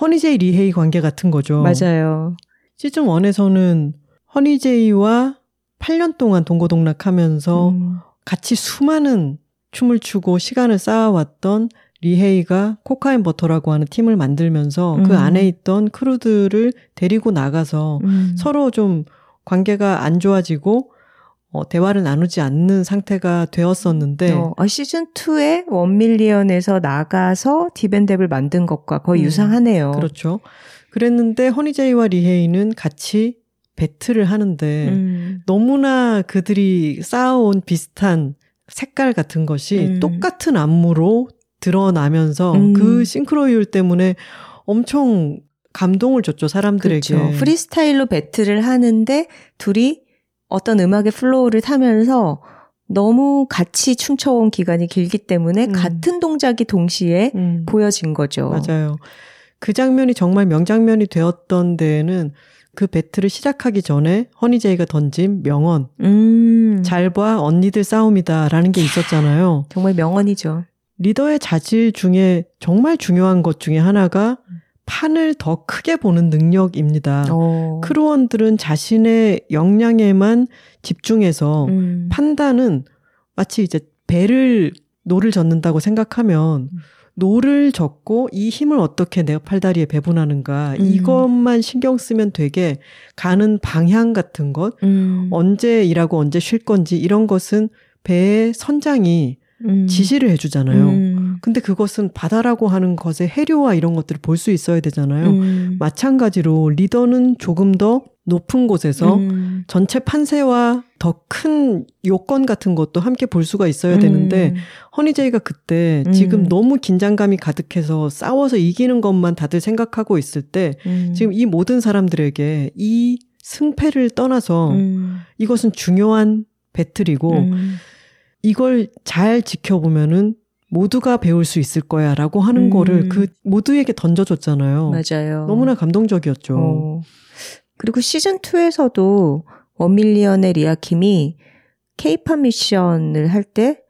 허니제이 리헤이 관계 같은 거죠. 맞아요. 시즌 1에서는 허니제이와 8년 동안 동고동락하면서 음, 같이 수많은 춤을 추고 시간을 쌓아왔던 리헤이가 코카인 버터라고 하는 팀을 만들면서 음. 그 안에 있던 크루들을 데리고 나가서 음. 서로 좀 관계가 안 좋아지고 어, 대화를 나누지 않는 상태가 되었었는데 어, 아, 시즌 2에 원밀리언에서 나가서 디벤뎁을 만든 것과 거의 음, 유사하네요. 그렇죠. 그랬는데 허니제이와 리헤이는 같이 배틀을 하는데 음, 너무나 그들이 쌓아온 비슷한 색깔 같은 것이 음. 똑같은 안무로 드러나면서 음. 그 싱크로율 때문에 엄청 감동을 줬죠 사람들에게. 그렇죠. 프리스타일로 배틀을 하는데 둘이 어떤 음악의 플로우를 타면서 너무 같이 춤춰온 기간이 길기 때문에 음. 같은 동작이 동시에 음, 보여진 거죠. 맞아요. 그 장면이 정말 명장면이 되었던 데에는 그 배틀을 시작하기 전에 허니제이가 던진 명언 음, 잘 봐 언니들 싸움이다라는 게 있었잖아요. 정말 명언이죠. 리더의 자질 중에 정말 중요한 것 중에 하나가 판을 더 크게 보는 능력입니다. 어. 크루원들은 자신의 역량에만 집중해서 음, 판단은 마치 이제 배를 노를 젓는다고 생각하면 음. 노를 젓고 이 힘을 어떻게 내 팔다리에 배분하는가 음. 이것만 신경 쓰면 되게 가는 방향 같은 것 음, 언제 일하고 언제 쉴 건지 이런 것은 배의 선장이 음, 지시를 해주잖아요. 음, 근데 그것은 바다라고 하는 것의 해류와 이런 것들을 볼 수 있어야 되잖아요. 음, 마찬가지로 리더는 조금 더 높은 곳에서 음, 전체 판세와 더 큰 요건 같은 것도 함께 볼 수가 있어야 되는데 음, 허니제이가 그때 음. 지금 너무 긴장감이 가득해서 싸워서 이기는 것만 다들 생각하고 있을 때 음, 지금 이 모든 사람들에게 이 승패를 떠나서 음, 이것은 중요한 배틀이고 음, 이걸 잘 지켜보면은 모두가 배울 수 있을 거야 라고 하는 음. 거를 그 모두에게 던져줬잖아요. 맞아요. 너무나 감동적이었죠. 어. 그리고 시즌 2에서도 원밀리언의 리아킴이 케이팝 미션을 할 때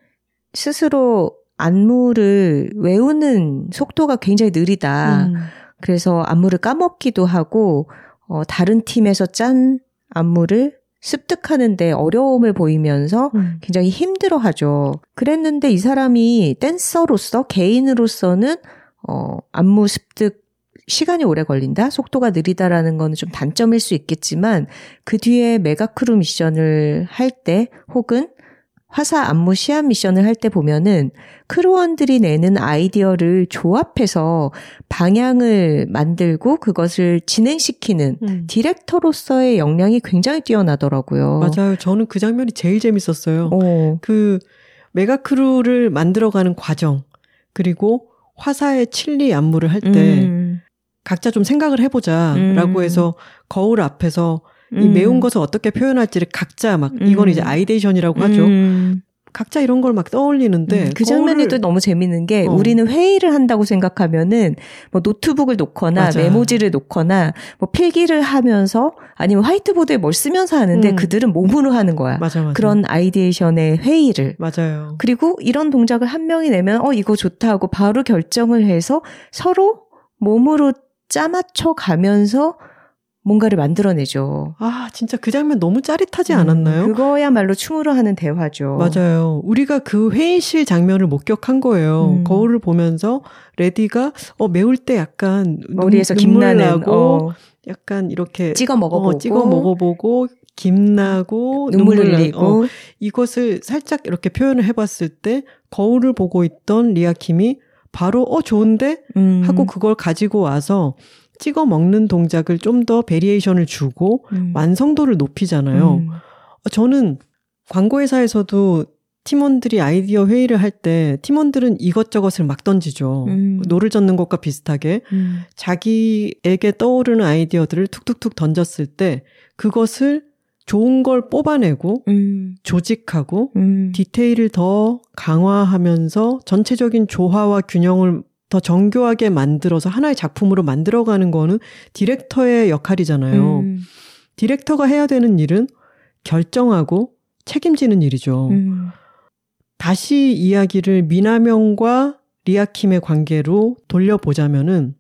스스로 안무를 외우는 속도가 굉장히 느리다. 음. 그래서 안무를 까먹기도 하고 어, 다른 팀에서 짠 안무를 습득하는데 어려움을 보이면서 음. 굉장히 힘들어하죠. 그랬는데 이 사람이 댄서로서 개인으로서는 어, 안무 습득 시간이 오래 걸린다, 속도가 느리다라는 거는 좀 단점일 수 있겠지만 그 뒤에 메가크루 미션을 할 때 혹은 화사 안무 시합 미션을 할 때 보면은 크루원들이 내는 아이디어를 조합해서 방향을 만들고 그것을 진행시키는 음. 디렉터로서의 역량이 굉장히 뛰어나더라고요. 맞아요. 저는 그 장면이 제일 재밌었어요. 어. 그 메가 크루를 만들어가는 과정 그리고 화사의 칠리 안무를 할때 음. 각자 좀 생각을 해보자라고 음. 해서 거울 앞에서 음. 이 매운 것을 어떻게 표현할지를 각자 막 음. 이건 이제 ideation이라고 하죠. 음. 각자 이런 걸 막 떠올리는데 음, 그 장면이 또 너무 재밌는 게 어. 우리는 회의를 한다고 생각하면은 뭐 노트북을 놓거나 맞아. 메모지를 놓거나 뭐 필기를 하면서 아니면 화이트보드에 뭘 쓰면서 하는데 음. 그들은 몸으로 하는 거야. 맞아, 맞아. 그런 ideation의 회의를. 맞아요. 그리고 이런 동작을 한 명이 내면 어 이거 좋다 하고 바로 결정을 해서 서로 몸으로 짜맞춰 가면서 뭔가를 만들어내죠. 아, 진짜 그 장면 너무 짜릿하지 음, 않았나요? 음, 그거야말로 춤으로 하는 대화죠. 맞아요. 우리가 그 회의실 장면을 목격한 거예요. 음. 거울을 보면서 레디가 어 매울 때 약간 머리에서 김나는 나고 어. 약간 이렇게 찍어 먹어보고 어, 찍어 먹어보고 김나고 눈물 흘리고 어, 이것을 살짝 이렇게 표현을 해봤을 때 거울을 보고 있던 리아킴이 바로 어 좋은데 음. 하고 그걸 가지고 와서 찍어 먹는 동작을 좀 더 variation을 주고 음. 완성도를 높이잖아요. 음. 어, 저는 광고 회사에서도 팀원들이 아이디어 회의를 할 때 팀원들은 이것저것을 막 던지죠. 음. 노를 젓는 것과 비슷하게 음. 자기에게 떠오르는 아이디어들을 툭툭툭 던졌을 때 그것을 좋은 걸 뽑아내고 음. 조직하고 음. 디테일을 더 강화하면서 전체적인 조화와 균형을 더 정교하게 만들어서 하나의 작품으로 만들어가는 거는 디렉터의 역할이잖아요. 음. 디렉터가 해야 되는 일은 결정하고 책임지는 일이죠. 음. 다시 이야기를 미나명과 리아킴의 관계로 돌려보자면은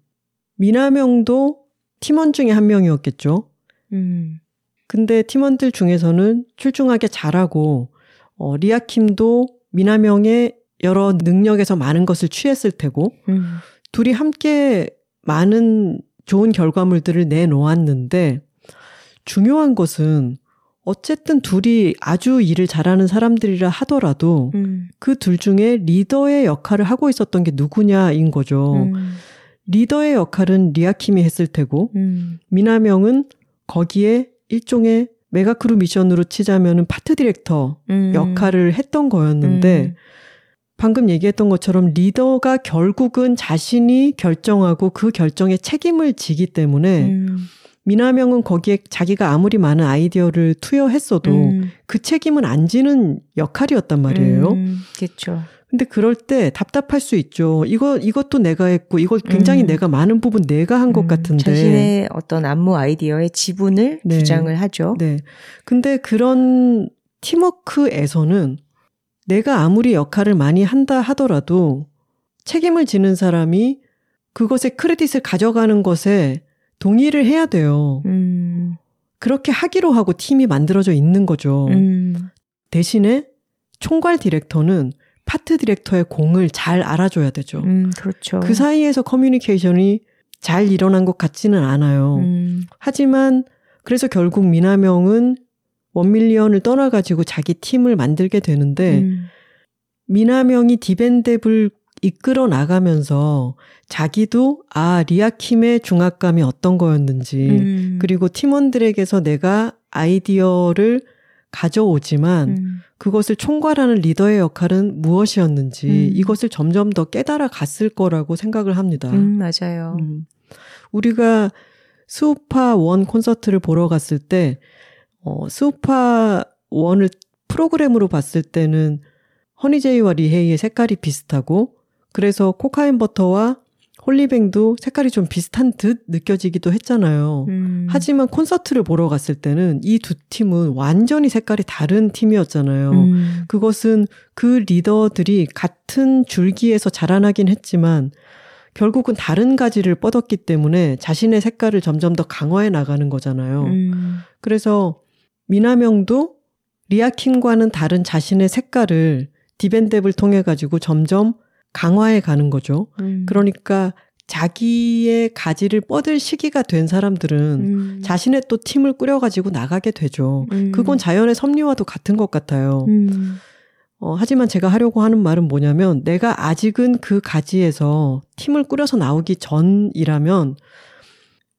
미나명도 팀원 중에 한 명이었겠죠. 음. 근데 팀원들 중에서는 출중하게 잘하고 어, 리아킴도 미나명의 여러 능력에서 많은 것을 취했을 테고 음. 둘이 함께 많은 좋은 결과물들을 내놓았는데 중요한 것은 어쨌든 둘이 아주 일을 잘하는 사람들이라 하더라도 음. 그둘 중에 리더의 역할을 하고 있었던 게 누구냐인 거죠. 음. 리더의 역할은 리아킴이 했을 테고 음. 미나명은 거기에 일종의 mega crew 미션으로 치자면은 파트 디렉터 음. 역할을 했던 거였는데 음. 방금 얘기했던 것처럼 리더가 결국은 자신이 결정하고 그 결정에 책임을 지기 때문에 음. 미나명은 거기에 자기가 아무리 많은 아이디어를 투여했어도 음. 그 책임은 안 지는 역할이었단 말이에요. 그렇죠. 근데 그럴 때 답답할 수 있죠. 이거 이것도 내가 했고 이거 굉장히 음. 내가 많은 부분 내가 한것 음, 같은데 자신의 어떤 안무 아이디어의 지분을 네. 주장을 하죠. 네. 근데 그런 팀워크에서는 내가 아무리 역할을 많이 한다 하더라도 책임을 지는 사람이 그것의 credit을 가져가는 것에 동의를 해야 돼요. 음. 그렇게 하기로 하고 팀이 만들어져 있는 거죠. 음. 대신에 총괄 디렉터는 파트 디렉터의 공을 잘 알아줘야 되죠. 음, 그렇죠. 그 사이에서 커뮤니케이션이 잘 일어난 것 같지는 않아요. 음. 하지만 그래서 결국 미나명은 원밀리언을 떠나가지고 자기 팀을 만들게 되는데 음. 미나명이 디벤뎁을 이끌어 나가면서 자기도 아 리아킴의 중압감이 어떤 거였는지 음. 그리고 팀원들에게서 내가 아이디어를 가져오지만 음. 그것을 총괄하는 리더의 역할은 무엇이었는지 음. 이것을 점점 더 깨달아 갔을 거라고 생각을 합니다. 음, 맞아요. 음. 우리가 스우파 원 콘서트를 보러 갔을 때, 어, 스우파 원을 프로그램으로 봤을 때는 허니제이와 리헤이의 색깔이 비슷하고, 그래서 코카인 버터와 홀리뱅도 색깔이 좀 비슷한 듯 느껴지기도 했잖아요. 음. 하지만 콘서트를 보러 갔을 때는 이 두 팀은 완전히 색깔이 다른 팀이었잖아요. 음. 그것은 그 리더들이 같은 줄기에서 자라나긴 했지만 결국은 다른 가지를 뻗었기 때문에 자신의 색깔을 점점 더 강화해 나가는 거잖아요. 음. 그래서 미나명도 리아킴과는 다른 자신의 색깔을 디벤뎁을 통해 가지고 점점 강화해 가는 거죠. 음. 그러니까 자기의 가지를 뻗을 시기가 된 사람들은 음. 자신의 또 팀을 꾸려가지고 나가게 되죠. 음. 그건 자연의 섭리와도 같은 것 같아요. 음. 어, 하지만 제가 하려고 하는 말은 뭐냐면 내가 아직은 그 가지에서 팀을 꾸려서 나오기 전이라면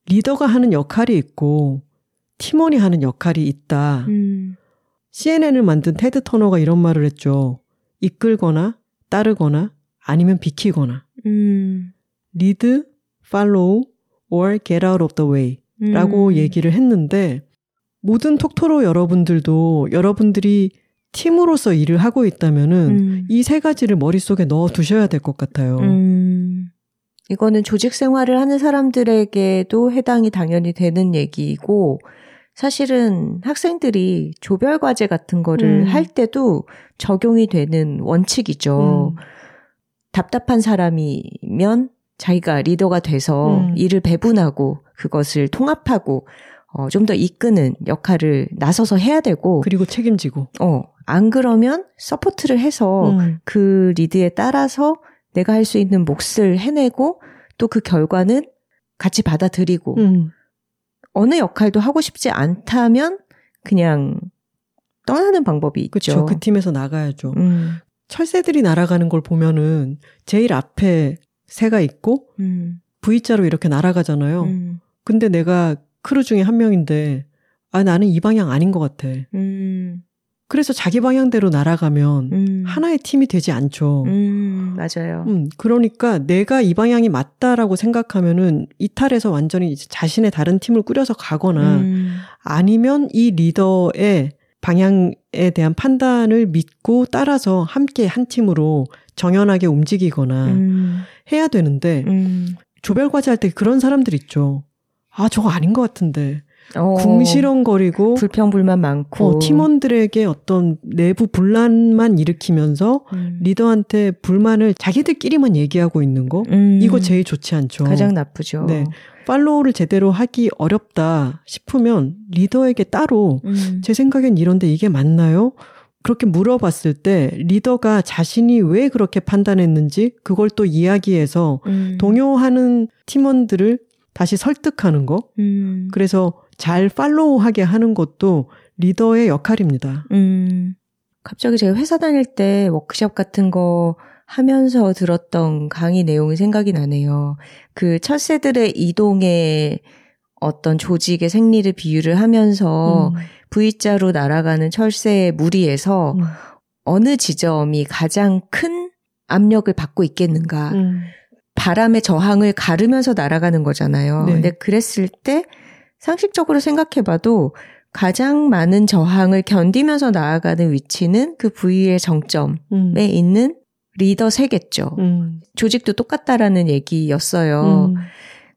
리더가 하는 역할이 있고 팀원이 하는 역할이 있다. 음. CNN을 만든 테드 터너가 이런 말을 했죠. 이끌거나 따르거나 아니면 비키거나. 음. lead, follow, or get out of the way 라고 음. 얘기를 했는데 모든 톡토로 여러분들도 여러분들이 팀으로서 일을 하고 있다면은 음. 이세 가지를 머릿속에 넣어 두셔야 될 것 같아요. 음. 이거는 조직 생활을 하는 사람들에게도 해당이 당연히 되는 얘기이고 사실은 학생들이 조별 과제 같은 거를 음. 할 때도 적용이 되는 원칙이죠. 음. 답답한 사람이면 자기가 리더가 돼서 음. 일을 배분하고 그것을 통합하고 어, 좀 더 이끄는 역할을 나서서 해야 되고 그리고 책임지고 어, 안 그러면 support를 해서 음. 그 리드에 따라서 내가 할 수 있는 몫을 해내고 또 그 결과는 같이 받아들이고 음. 어느 역할도 하고 싶지 않다면 그냥 떠나는 방법이 있죠. 그렇죠. 그 팀에서 나가야죠. 음. 철새들이 날아가는 걸 보면은 제일 앞에 새가 있고 음. V자로 이렇게 날아가잖아요. 음. 근데 내가 크루 중에 한 명인데 아 나는 이 방향 아닌 것 같아. 음. 그래서 자기 방향대로 날아가면 음. 하나의 팀이 되지 않죠. 음, 맞아요. 음, 그러니까 내가 이 방향이 맞다라고 생각하면은 이탈해서 완전히 자신의 다른 팀을 꾸려서 가거나 음. 아니면 이 리더의 방향에 대한 판단을 믿고 따라서 함께 한 팀으로 정연하게 움직이거나 음. 해야 되는데 음. 조별 과제 할 때 그런 사람들 있죠. 아, 저거 아닌 것 같은데. 어, 궁시렁거리고 불평불만 많고 어, 팀원들에게 어떤 내부 분란만 일으키면서 음. 리더한테 불만을 자기들끼리만 얘기하고 있는 거 음. 이거 제일 좋지 않죠. 가장 나쁘죠. 네. 팔로우를 제대로 하기 어렵다 싶으면 리더에게 따로 음. 제 생각엔 이런데 이게 맞나요? 그렇게 물어봤을 때 리더가 자신이 왜 그렇게 판단했는지 그걸 또 이야기해서 음. 동요하는 팀원들을 다시 설득하는 거. 음. 그래서 잘 팔로우하게 하는 것도 리더의 역할입니다. 음. 갑자기 제가 회사 다닐 때 워크숍 같은 거 하면서 들었던 강의 내용이 생각이 나네요. 그 철새들의 이동의 어떤 조직의 생리를 비유를 하면서 음. V자로 날아가는 철새의 무리에서 음. 어느 지점이 가장 큰 압력을 받고 있겠는가. 음. 바람의 저항을 가르면서 날아가는 거잖아요. 네. 근데 그랬을 때 상식적으로 생각해봐도 가장 많은 저항을 견디면서 나아가는 위치는 그 부위의 정점에 음. 있는 리더 세겠죠. 음. 조직도 똑같다라는 얘기였어요. 음.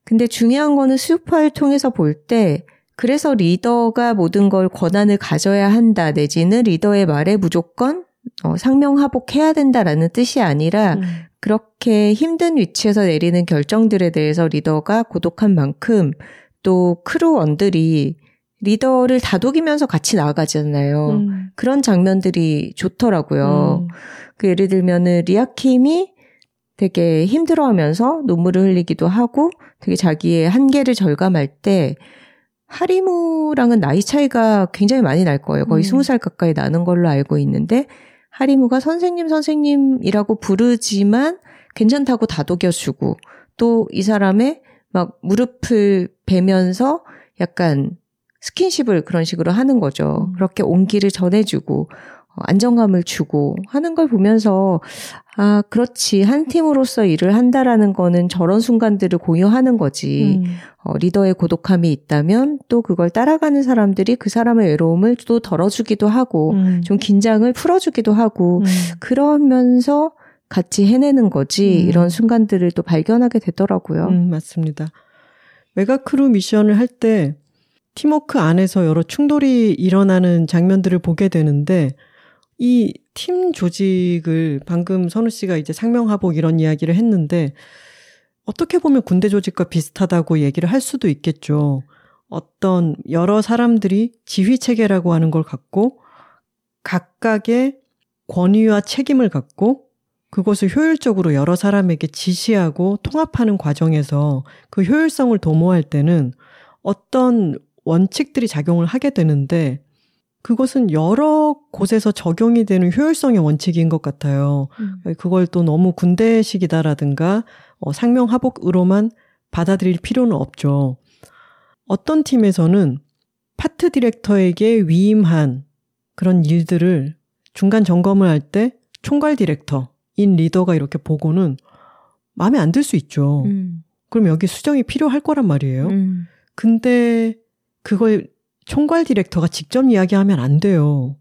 근데 중요한 거는 슈퍼를 통해서 볼 때 그래서 리더가 모든 걸 권한을 가져야 한다 내지는 리더의 말에 무조건 어, 상명하복해야 된다라는 뜻이 아니라 음. 그렇게 힘든 위치에서 내리는 결정들에 대해서 리더가 고독한 만큼 또 크루원들이 리더를 다독이면서 같이 나아가잖아요. 음. 그런 장면들이 좋더라고요. 음. 그 예를 들면은 리아킴이 되게 힘들어 하면서 눈물을 흘리기도 하고 되게 자기의 한계를 절감할 때 하리무랑은 나이 차이가 굉장히 많이 날 거예요. 거의 스무 음. 살 가까이 나는 걸로 알고 있는데 하리무가 선생님 선생님이라고 부르지만 괜찮다고 다독여주고 또 이 사람의 막 무릎을 베면서 약간 스킨십을 그런 식으로 하는 거죠. 음. 그렇게 온기를 전해주고 어, 안정감을 주고 하는 걸 보면서 아 그렇지 한 팀으로서 일을 한다라는 거는 저런 순간들을 공유하는 거지 음. 어, 리더의 고독함이 있다면 또 그걸 따라가는 사람들이 그 사람의 외로움을 또 덜어주기도 하고 음. 좀 긴장을 풀어주기도 하고 음. 그러면서 같이 해내는 거지 음. 이런 순간들을 또 발견하게 되더라고요. 음, 맞습니다. mega crew 미션을 할 때 팀워크 안에서 여러 충돌이 일어나는 장면들을 보게 되는데 이 팀 조직을 방금 선우 씨가 이제 상명하복 이런 이야기를 했는데 어떻게 보면 군대 조직과 비슷하다고 얘기를 할 수도 있겠죠. 어떤 여러 사람들이 지휘 체계라고 하는 걸 갖고 각각의 권위와 책임을 갖고 그것을 효율적으로 여러 사람에게 지시하고 통합하는 과정에서 그 효율성을 도모할 때는 어떤 원칙들이 작용을 하게 되는데 그것은 여러 곳에서 적용이 되는 효율성의 원칙인 것 같아요. 음. 그걸 또 너무 군대식이다라든가 어, 상명하복으로만 받아들일 필요는 없죠. 어떤 팀에서는 파트 디렉터에게 위임한 그런 일들을 중간 점검을 할 때 총괄 디렉터 인 리더가 이렇게 보고는 마음에 안 들 수 있죠. 음. 그럼 여기 수정이 필요할 거란 말이에요. 음. 근데 그걸 총괄 디렉터가 직접 이야기하면 안 돼요.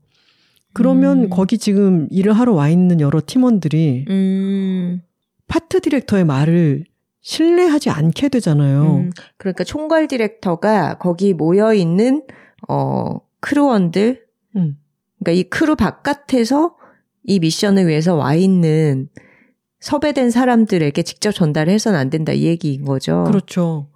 그러면 음. 거기 지금 일을 하러 와 있는 여러 팀원들이 음. 파트 디렉터의 말을 신뢰하지 않게 되잖아요. 음. 그러니까 총괄 디렉터가 거기 모여 있는 어 crew원들 음. 그러니까 이 크루 바깥에서 이 미션을 위해서 와 있는 섭외된 사람들에게 직접 전달해서는 안 된다 이 얘기인 거죠. 그렇죠.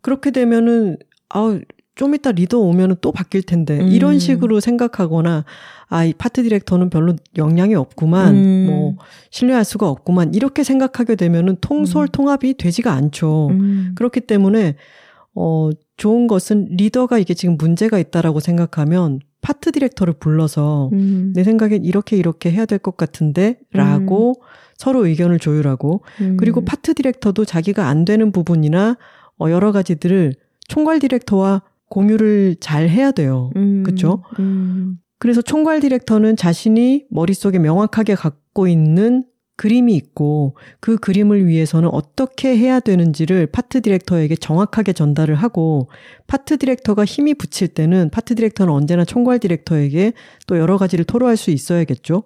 그렇게 되면은 아우 좀 이따 리더 오면은 또 바뀔 텐데 음. 이런 식으로 생각하거나 아 이 파트 디렉터는 별로 영향이 없구만 음. 뭐 신뢰할 수가 없구만 이렇게 생각하게 되면은 통솔 음. 통합이 되지가 않죠. 음. 그렇기 때문에 어 좋은 것은 리더가 이게 지금 문제가 있다라고 생각하면 파트 디렉터를 불러서 음. 내 생각엔 이렇게 이렇게 해야 될 것 같은데 라고 서로 의견을 조율하고 음. 그리고 파트 디렉터도 자기가 안 되는 부분이나 어 여러 가지들을 총괄 디렉터와 공유를 잘 해야 돼요. 음. 그쵸? 음. 그래서 총괄 디렉터는 자신이 머릿속에 명확하게 갖고 있는 그림이 있고 그 그림을 위해서는 어떻게 해야 되는지를 파트 디렉터에게 정확하게 전달을 하고 파트 디렉터가 힘이 부칠 때는 파트 디렉터는 언제나 총괄 디렉터에게 또 여러 가지를 토로할 수 있어야겠죠.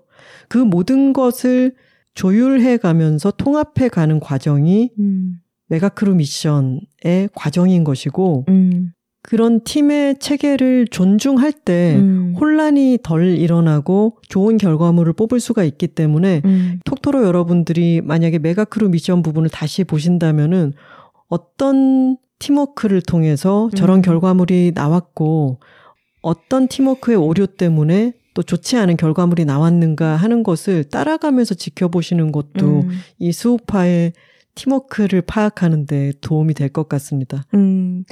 그 모든 것을 조율해 가면서 통합해 가는 과정이 음. 메가크루 미션의 과정인 것이고 음. 그런 팀의 체계를 존중할 때 음. 혼란이 덜 일어나고 좋은 결과물을 뽑을 수가 있기 때문에 음. 톡토로 여러분들이 만약에 메가크루 미션 부분을 다시 보신다면은 어떤 팀워크를 통해서 저런 음. 결과물이 나왔고 어떤 팀워크의 오류 때문에 또 좋지 않은 결과물이 나왔는가 하는 것을 따라가면서 지켜보시는 것도 음. 이 스우파의 팀워크를 파악하는데 도움이 될 것 같습니다. 음.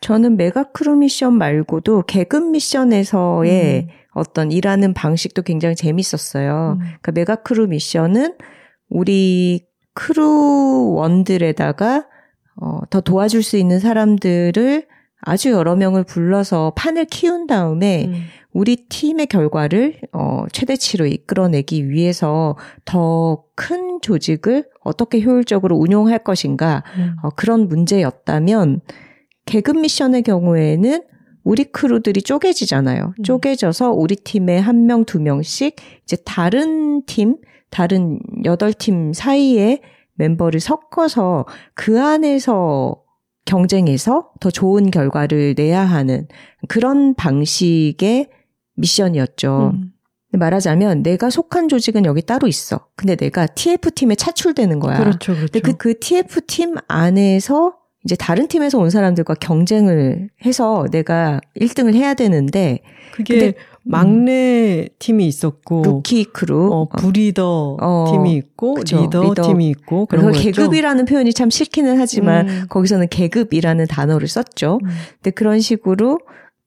저는 메가크루 미션 말고도 계급 미션에서의 음. 어떤 일하는 방식도 굉장히 재밌었어요. 음. 그러니까 메가크루 미션은 우리 크루원들에다가 어, 더 도와줄 수 있는 사람들을 아주 여러 명을 불러서 판을 키운 다음에 음. 우리 팀의 결과를 어, 최대치로 이끌어내기 위해서 더 큰 조직을 어떻게 효율적으로 운용할 것인가 음. 어, 그런 문제였다면 계급 미션의 경우에는 우리 크루들이 쪼개지잖아요. 음. 쪼개져서 우리 팀에 한 명, 두 명씩 이제 다른 팀, 다른 여덟 팀 사이에 멤버를 섞어서 그 안에서 경쟁해서 더 좋은 결과를 내야 하는 그런 방식의 미션이었죠. 음. 말하자면 내가 속한 조직은 여기 따로 있어. 근데 내가 TF팀에 차출되는 거야. 그렇죠, 그렇죠. 근데 그, 그 TF팀 안에서 이제 다른 팀에서 온 사람들과 경쟁을 해서 내가 1등을 해야 되는데 그게 막내 팀이 있었고 루키 크루 어, 부리더 어, 팀이 있고 그쵸, 리더, 리더. 팀이 있고 그런 거였죠. 계급이라는 표현이 참 싫기는 하지만 음. 거기서는 계급이라는 단어를 썼죠. 음. 근데 그런 식으로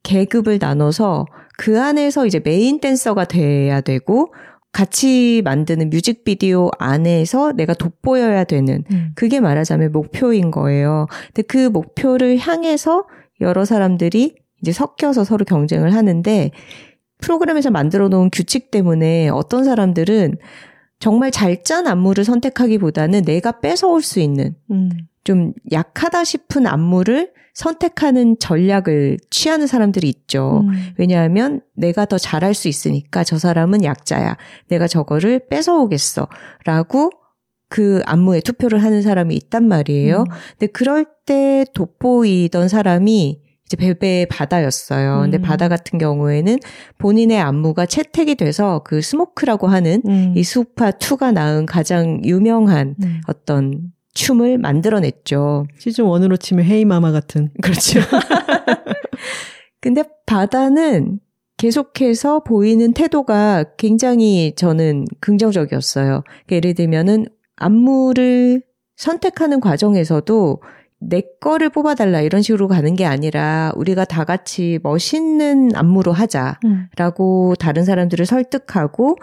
계급을 나눠서 그 안에서 이제 메인 댄서가 돼야 되고 같이 만드는 뮤직비디오 안에서 내가 돋보여야 되는 음. 그게 말하자면 목표인 거예요. 근데 그 목표를 향해서 여러 사람들이 이제 섞여서 서로 경쟁을 하는데 프로그램에서 만들어 놓은 규칙 때문에 어떤 사람들은 정말 잘 짠 안무를 선택하기보다는 내가 뺏어올 수 있는 음. 좀 약하다 싶은 안무를 선택하는 전략을 취하는 사람들이 있죠. 음. 왜냐하면 내가 더 잘할 수 있으니까 저 사람은 약자야. 내가 저거를 뺏어오겠어. 라고 그 안무에 투표를 하는 사람이 있단 말이에요. 음. 근데 그럴 때 돋보이던 사람이 이제 베베의 바다였어요. 근데 음. 바다 같은 경우에는 본인의 안무가 채택이 돼서 그 스모크라고 하는 음. 이 수파 2가 낳은 가장 유명한 음. 어떤 춤을 만들어냈죠. 시즌 1으로 치면 헤이마마 같은. 그렇죠. [laughs] 근데 바다는 계속해서 보이는 태도가 굉장히 저는 긍정적이었어요. 그러니까 예를 들면은 안무를 선택하는 과정에서도 내 거를 뽑아달라 이런 식으로 가는 게 아니라 우리가 다 같이 멋있는 안무로 하자라고 음. 다른 사람들을 설득하고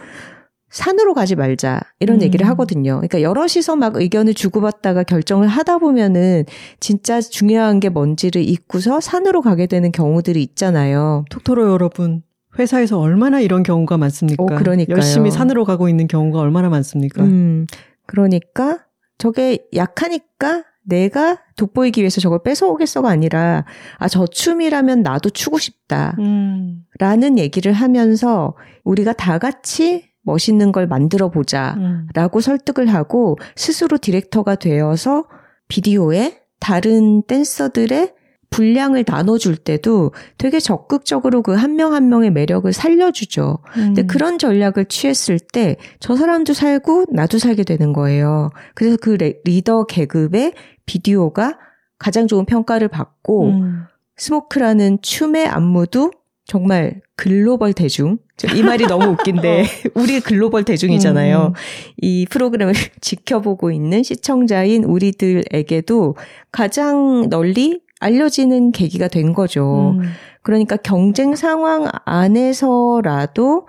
산으로 가지 말자 이런 음. 얘기를 하거든요. 그러니까 여럿이서 막 의견을 주고받다가 결정을 하다 보면은 진짜 중요한 게 뭔지를 잊고서 산으로 가게 되는 경우들이 있잖아요. 톡토로 여러분 회사에서 얼마나 이런 경우가 많습니까? 오, 그러니까요. 열심히 산으로 가고 있는 경우가 얼마나 많습니까? 음, 그러니까 저게 약하니까 내가 돋보이기 위해서 저걸 뺏어오겠어가 아니라 아 저 춤이라면 나도 추고 싶다. 음. 라는 얘기를 하면서 우리가 다 같이 멋있는 걸 만들어 보자. 음. 라고 설득을 하고 스스로 디렉터가 되어서 비디오에 다른 댄서들의 분량을 나눠줄 때도 되게 적극적으로 그 한명한 명의 매력을 살려주죠. 음. 근데 그런 전략을 취했을 때 저 사람도 살고 나도 살게 되는 거예요. 그래서 그 리더 계급의 비디오가 가장 좋은 평가를 받고 음. 스모크라는 춤의 안무도 정말 글로벌 대중. 이 말이 너무 웃긴데, [laughs] 어. [laughs] 우리 글로벌 대중이잖아요. 음. 이 프로그램을 [laughs] 지켜보고 있는 시청자인 우리들에게도 가장 널리 알려지는 계기가 된 거죠. 음. 그러니까 경쟁 상황 안에서라도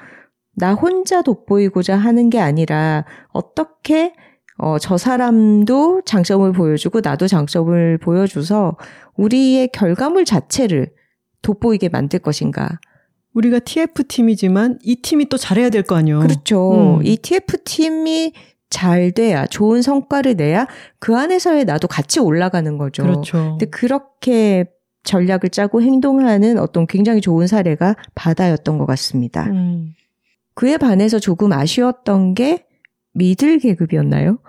나 혼자 돋보이고자 하는 게 아니라 어떻게 어, 저 사람도 장점을 보여주고 나도 장점을 보여줘서 우리의 결과물 자체를 돋보이게 만들 것인가. 우리가 TF 팀이지만 이 팀이 또 잘해야 될 거 아니에요. 그렇죠. 음. 이 TF 팀이 잘 돼야 좋은 성과를 내야 그 안에서의 나도 같이 올라가는 거죠. 그렇죠. 근데 그렇게 전략을 짜고 행동하는 어떤 굉장히 좋은 사례가 바다였던 것 같습니다. 음. 그에 반해서 조금 아쉬웠던 게 미들 계급이었나요?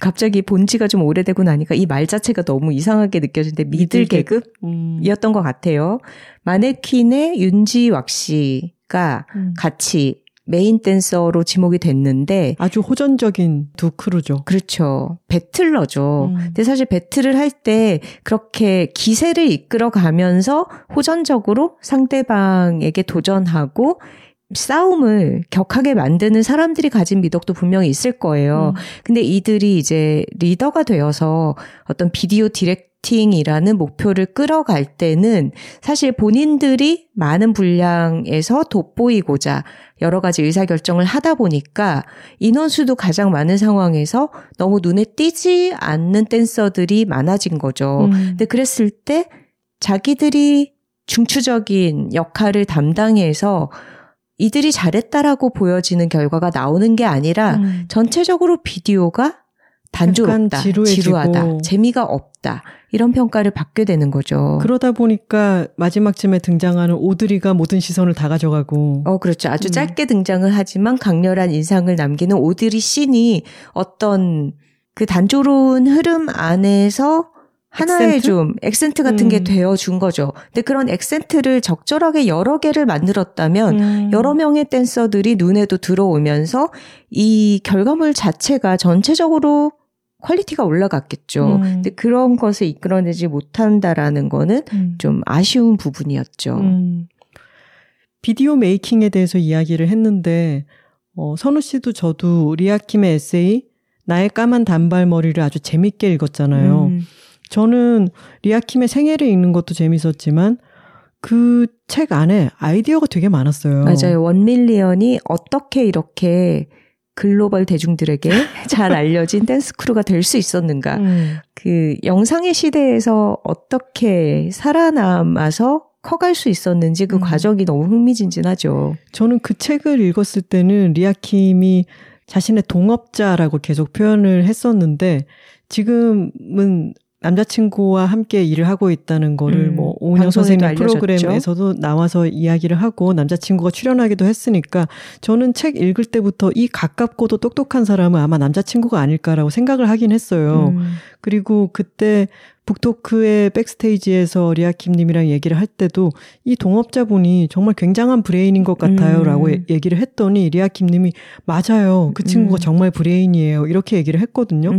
갑자기 본 지가 좀 오래되고 나니까 이 말 자체가 너무 이상하게 느껴지는데 미들, 계급이었던 음. 것 같아요. 마네퀸의 윤지 왁씨가 음. 같이 메인 댄서로 지목이 됐는데 아주 호전적인 두 크루죠. 그렇죠. 배틀러죠. 음. 근데 사실 배틀을 할 때 그렇게 기세를 이끌어 가면서 호전적으로 상대방에게 도전하고 싸움을 격하게 만드는 사람들이 가진 미덕도 분명히 있을 거예요. 음. 근데 이들이 이제 리더가 되어서 어떤 비디오 디렉팅이라는 목표를 끌어갈 때는 사실 본인들이 많은 분량에서 돋보이고자 여러 가지 의사결정을 하다 보니까 인원수도 가장 많은 상황에서 너무 눈에 띄지 않는 댄서들이 많아진 거죠. 음. 근데 그랬을 때 자기들이 중추적인 역할을 담당해서 이들이 잘했다라고 보여지는 결과가 나오는 게 아니라 음. 전체적으로 비디오가 단조롭다, 지루하다, 재미가 없다 이런 평가를 받게 되는 거죠. 그러다 보니까 마지막쯤에 등장하는 오드리가 모든 시선을 다 가져가고. 어 그렇죠. 아주 음. 짧게 등장을 하지만 강렬한 인상을 남기는 오드리 씬이 어떤 그 단조로운 흐름 안에서 하나의 액센트? 좀 액센트 같은 음. 게 되어 준 거죠. 근데 그런 액센트를 적절하게 여러 개를 만들었다면 음. 여러 명의 댄서들이 눈에도 들어오면서 이 결과물 자체가 전체적으로 퀄리티가 올라갔겠죠. 음. 근데 그런 것을 이끌어내지 못한다라는 거는 음. 좀 아쉬운 부분이었죠. 음. 비디오 메이킹에 대해서 이야기를 했는데 어, 선우 씨도 저도 리아킴의 에세이 나의 까만 단발머리를 아주 재밌게 읽었잖아요. 음. 저는 리아킴의 생애를 읽는 것도 재밌었지만 그 책 안에 아이디어가 되게 많았어요. 맞아요. 원밀리언이 어떻게 이렇게 글로벌 대중들에게 [laughs] 잘 알려진 댄스 크루가 될 수 있었는가. 음. 그 영상의 시대에서 어떻게 살아남아서 커갈 수 있었는지 그 음. 과정이 너무 흥미진진하죠. 저는 그 책을 읽었을 때는 리아킴이 자신의 동업자라고 계속 표현을 했었는데 지금은 남자친구와 함께 일을 하고 있다는 거를 음, 뭐 오은영 선생님 알려졌죠. 프로그램에서도 나와서 이야기를 하고 남자친구가 출연하기도 했으니까 저는 책 읽을 때부터 이 가깝고도 똑똑한 사람은 아마 남자친구가 아닐까라고 생각을 하긴 했어요. 음. 그리고 그때 북토크의 백스테이지에서 리아킴님이랑 얘기를 할 때도 이 동업자분이 정말 굉장한 브레인인 것 같아요라고 음. 얘기를 했더니 리아킴님이 맞아요. 그 친구가 음. 정말 브레인이에요. 이렇게 얘기를 했거든요.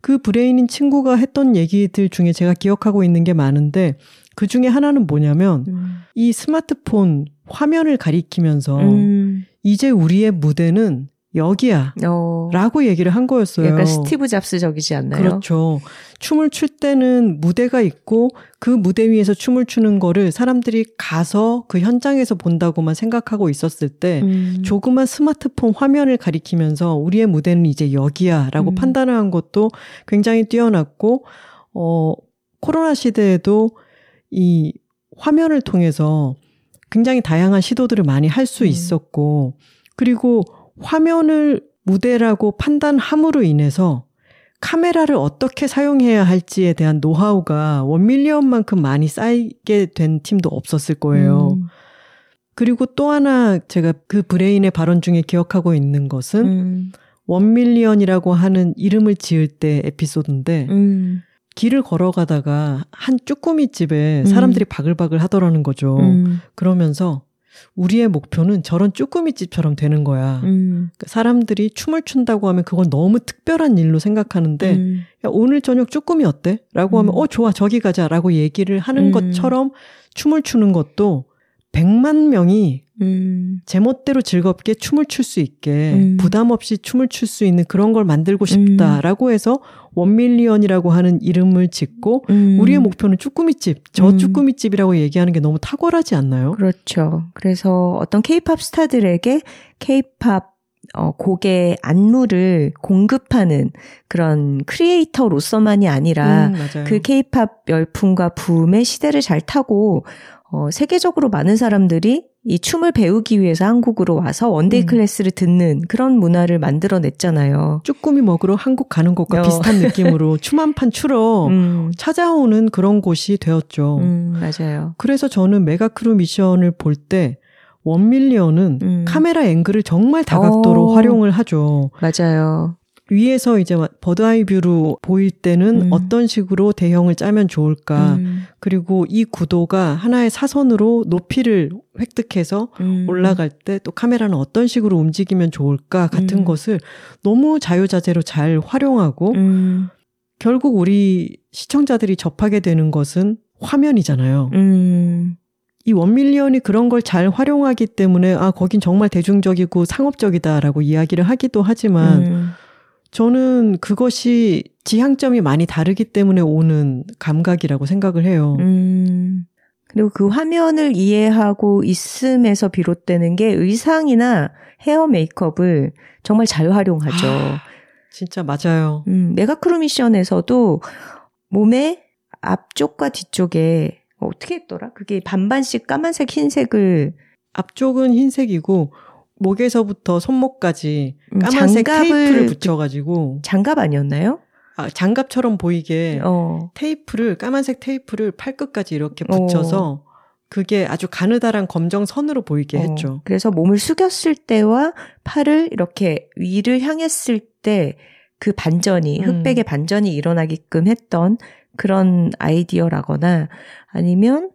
음. 그 브레인인 친구가 했던 얘기들 중에 제가 기억하고 있는 게 많은데 그 중에 하나는 뭐냐면 음. 이 스마트폰 화면을 가리키면서 음. 이제 우리의 무대는 여기야. 어. 라고 얘기를 한 거였어요. 약간 스티브 잡스적이지 않나요? 그렇죠. 춤을 출 때는 무대가 있고 그 무대 위에서 춤을 추는 거를 사람들이 가서 그 현장에서 본다고만 생각하고 있었을 때 음. 조그만 스마트폰 화면을 가리키면서 우리의 무대는 이제 여기야 라고 음. 판단을 한 것도 굉장히 뛰어났고, 어, 코로나 시대에도 이 화면을 통해서 굉장히 다양한 시도들을 많이 할수 음. 있었고, 그리고 화면을 무대라고 판단함으로 인해서 카메라를 어떻게 사용해야 할지에 대한 노하우가 원밀리언만큼 많이 쌓이게 된 팀도 없었을 거예요. 음. 그리고 또 하나 제가 그 브레인의 발언 중에 기억하고 있는 것은 음. 원밀리언이라고 하는 이름을 지을 때 에피소드인데 음. 길을 걸어가다가 한 쭈꾸미 집에 음. 사람들이 바글바글 하더라는 거죠. 음. 그러면서 우리의 목표는 저런 쭈꾸미 집처럼 되는 거야. 음. 그러니까 사람들이 춤을 춘다고 하면 그건 너무 특별한 일로 생각하는데 음. 야, 오늘 저녁 쭈꾸미 어때? 라고 하면 음. 어 좋아 저기 가자 라고 얘기를 하는 음. 것처럼 춤을 추는 것도 100만 명이 음. 제멋대로 즐겁게 춤을 출 수 있게 음. 부담 없이 춤을 출 수 있는 그런 걸 만들고 싶다라고 해서 원밀리언이라고 하는 이름을 짓고 음. 우리의 목표는 쭈꾸미집, 저 음. 쭈꾸미집이라고 얘기하는 게 너무 탁월하지 않나요? 그렇죠. 그래서 어떤 케이팝 스타들에게 케이팝 어, 곡의 안무를 공급하는 그런 크리에이터로서만이 아니라 음. 그 케이팝 열풍과 붐의 시대를 잘 타고 어, 세계적으로 많은 사람들이 이 춤을 배우기 위해서 한국으로 와서 원데이 음. 클래스를 듣는 그런 문화를 만들어냈잖아요. 쭈꾸미 먹으러 한국 가는 것과 어. 비슷한 [laughs] 느낌으로 춤 한 판 추러 음, 찾아오는 그런 곳이 되었죠. 음, 맞아요. 그래서 저는 메가크루 미션을 볼 때 원밀리언은 음. 카메라 앵글을 정말 다각도로 어. 활용을 하죠. 맞아요. 위에서 이제 bird eye view로 보일 때는 음. 어떤 식으로 대형을 짜면 좋을까. 음, 그리고 이 구도가 하나의 사선으로 높이를 획득해서 음. 올라갈 때 또 카메라는 어떤 식으로 움직이면 좋을까 같은 음. 것을 너무 자유자재로 잘 활용하고 음, 결국 우리 시청자들이 접하게 되는 것은 화면이잖아요. 음, 이 원밀리언이 그런 걸 잘 활용하기 때문에 아 거긴 정말 대중적이고 상업적이다라고 이야기를 하기도 하지만 음. 저는 그것이 지향점이 많이 다르기 때문에 오는 감각이라고 생각을 해요. 음. 그리고 그 화면을 이해하고 있음에서 비롯되는 게 의상이나 헤어 메이크업을 정말 잘 활용하죠. 아, 진짜 맞아요. 음, 메가크루 미션에서도 몸의 앞쪽과 뒤쪽에 어, 어떻게 했더라? 그게 반반씩 까만색, 흰색을 앞쪽은 흰색이고 목에서부터 손목까지 음, 까만색 장갑을 테이프를 붙여가지고 장갑 아니었나요? 아, 장갑처럼 보이게 어, 테이프를 까만색 테이프를 팔끝까지 이렇게 어. 붙여서 그게 아주 가느다란 검정 선으로 보이게 어, 했죠. 그래서 몸을 숙였을 때와 팔을 이렇게 위를 향했을 때 그 반전이 음. 흑백의 반전이 일어나게끔 했던 그런 아이디어라거나 아니면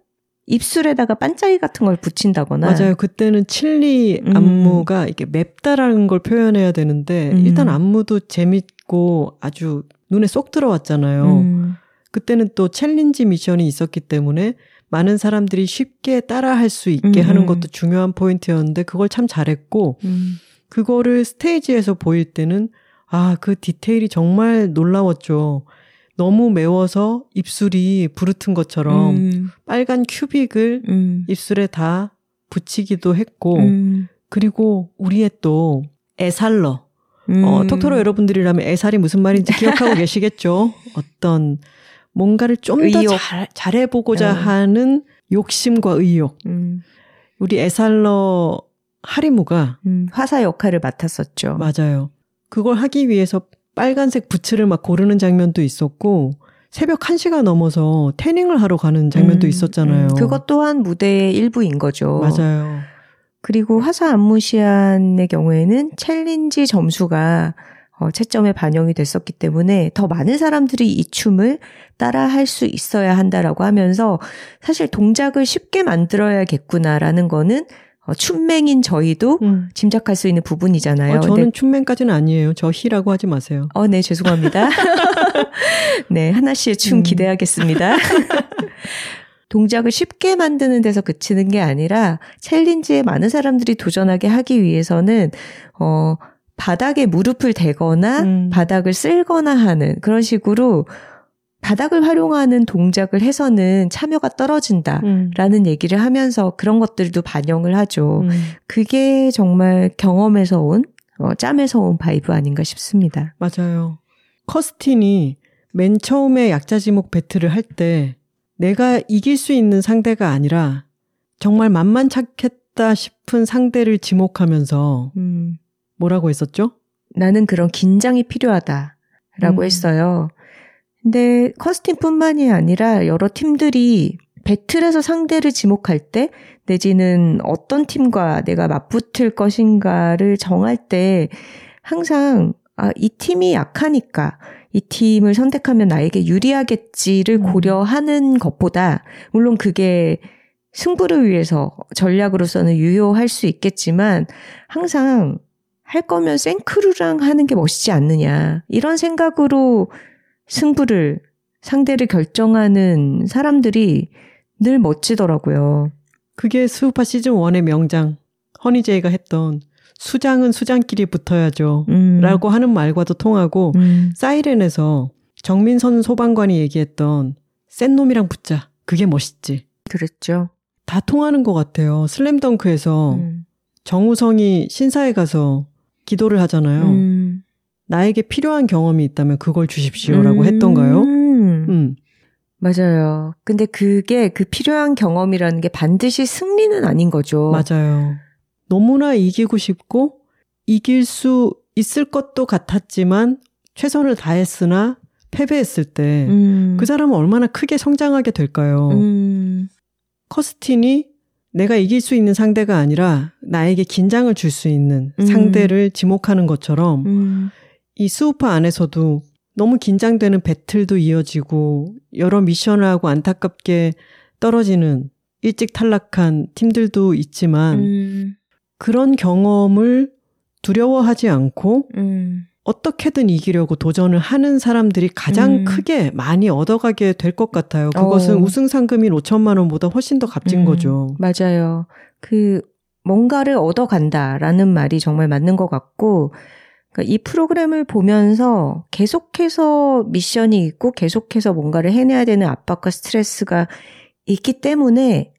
입술에다가 반짝이 같은 걸 붙인다거나 맞아요. 그때는 칠리 음. 안무가 이게 맵다라는 걸 표현해야 되는데 음. 일단 안무도 재밌고 아주 눈에 쏙 들어왔잖아요. 음, 그때는 또 챌린지 미션이 있었기 때문에 많은 사람들이 쉽게 따라할 수 있게 음, 하는 음. 것도 중요한 포인트였는데 그걸 참 잘했고 음, 그거를 스테이지에서 보일 때는 아, 그 디테일이 정말 놀라웠죠. 너무 매워서 입술이 부르튼 것처럼 음, 빨간 큐빅을 음, 입술에 다 붙이기도 했고 음, 그리고 우리의 또 애살러 음. 어, 톡토로 여러분들이라면 애살이 무슨 말인지 기억하고 [laughs] 계시겠죠? 어떤 뭔가를 좀 더. 잘해보고자 어. 하는 욕심과 의욕. 음, 우리 애살러 하리무가 음, 화사 역할을 맡았었죠. 맞아요. 그걸 하기 위해서 빨간색 부츠를 막 고르는 장면도 있었고 새벽 1시가 넘어서 태닝을 하러 가는 장면도 음, 있었잖아요. 음, 그것 또한 무대의 일부인 거죠. 맞아요. 그리고 화사 안무 시안의 경우에는 챌린지 점수가 어, 채점에 반영이 됐었기 때문에 더 많은 사람들이 이 춤을 따라 할 수 있어야 한다라고 하면서 사실 동작을 쉽게 만들어야겠구나라는 거는 어, 춤맹인 저희도 음. 짐작할 수 있는 부분이잖아요. 어, 저는 근데- 춤맹까지는 아니에요. 저희라고 하지 마세요. 어, 네, 죄송합니다. [laughs] 네, 하나 씨의 춤 음. 기대하겠습니다. [laughs] 동작을 쉽게 만드는 데서 그치는 게 아니라 챌린지에 많은 사람들이 도전하게 하기 위해서는 어 바닥에 무릎을 대거나 음. 바닥을 쓸거나 하는 그런 식으로 바닥을 활용하는 동작을 해서는 참여가 떨어진다라는 음. 얘기를 하면서 그런 것들도 반영을 하죠. 음. 그게 정말 경험에서 온 어, 짬에서 온 바이브 아닌가 싶습니다. 맞아요. 커스틴이 맨 처음에 약자지목 배틀을 할 때 내가 이길 수 있는 상대가 아니라 정말 만만찮겠다 싶은 상대를 지목하면서 음. 뭐라고 했었죠? 나는 그런 긴장이 필요하다라고 음. 했어요. 근데 커스틴뿐만이 아니라 여러 팀들이 배틀에서 상대를 지목할 때 내지는 어떤 팀과 내가 맞붙을 것인가를 정할 때 항상 아, 이 팀이 약하니까 이 팀을 선택하면 나에게 유리하겠지를 음. 고려하는 것보다 물론 그게 승부를 위해서 전략으로서는 유효할 수 있겠지만 항상 할 거면 생크루랑 하는 게 멋있지 않느냐. 이런 생각으로 승부를, 상대를 결정하는 사람들이 늘 멋지더라고요. 그게 스우파 시즌 1의 명장 허니제이가 했던 수장은 수장끼리 붙어야죠. 음. 라고 하는 말과도 통하고 음. 사이렌에서 정민선 소방관이 얘기했던 센 놈이랑 붙자. 그게 멋있지. 그랬죠. 다 통하는 것 같아요. 슬램덩크에서 음. 정우성이 신사에 가서 기도를 하잖아요. 음. 나에게 필요한 경험이 있다면 그걸 주십시오라고 했던가요? 음. 음. 맞아요. 근데 그게 그 필요한 경험이라는 게 반드시 승리는 아닌 거죠. 맞아요. 너무나 이기고 싶고 이길 수 있을 것도 같았지만 최선을 다했으나 패배했을 때그 음. 사람은 얼마나 크게 성장하게 될까요? 음. 커스틴이 내가 이길 수 있는 상대가 아니라 나에게 긴장을 줄 수 있는 음. 상대를 지목하는 것처럼 음. 이 스우파 안에서도 너무 긴장되는 배틀도 이어지고 여러 미션을 하고 안타깝게 떨어지는 일찍 탈락한 팀들도 있지만 음. 그런 경험을 두려워하지 않고 음. 어떻게든 이기려고 도전을 하는 사람들이 가장 음. 크게 많이 얻어가게 될 것 같아요. 그것은 어. 우승 상금인 5천만 원보다 훨씬 더 값진 음, 거죠. 맞아요. 그 뭔가를 얻어간다라는 말이 정말 맞는 것 같고 이 프로그램을 보면서 계속해서 미션이 있고 계속해서 뭔가를 해내야 되는 압박과 스트레스가 있기 때문에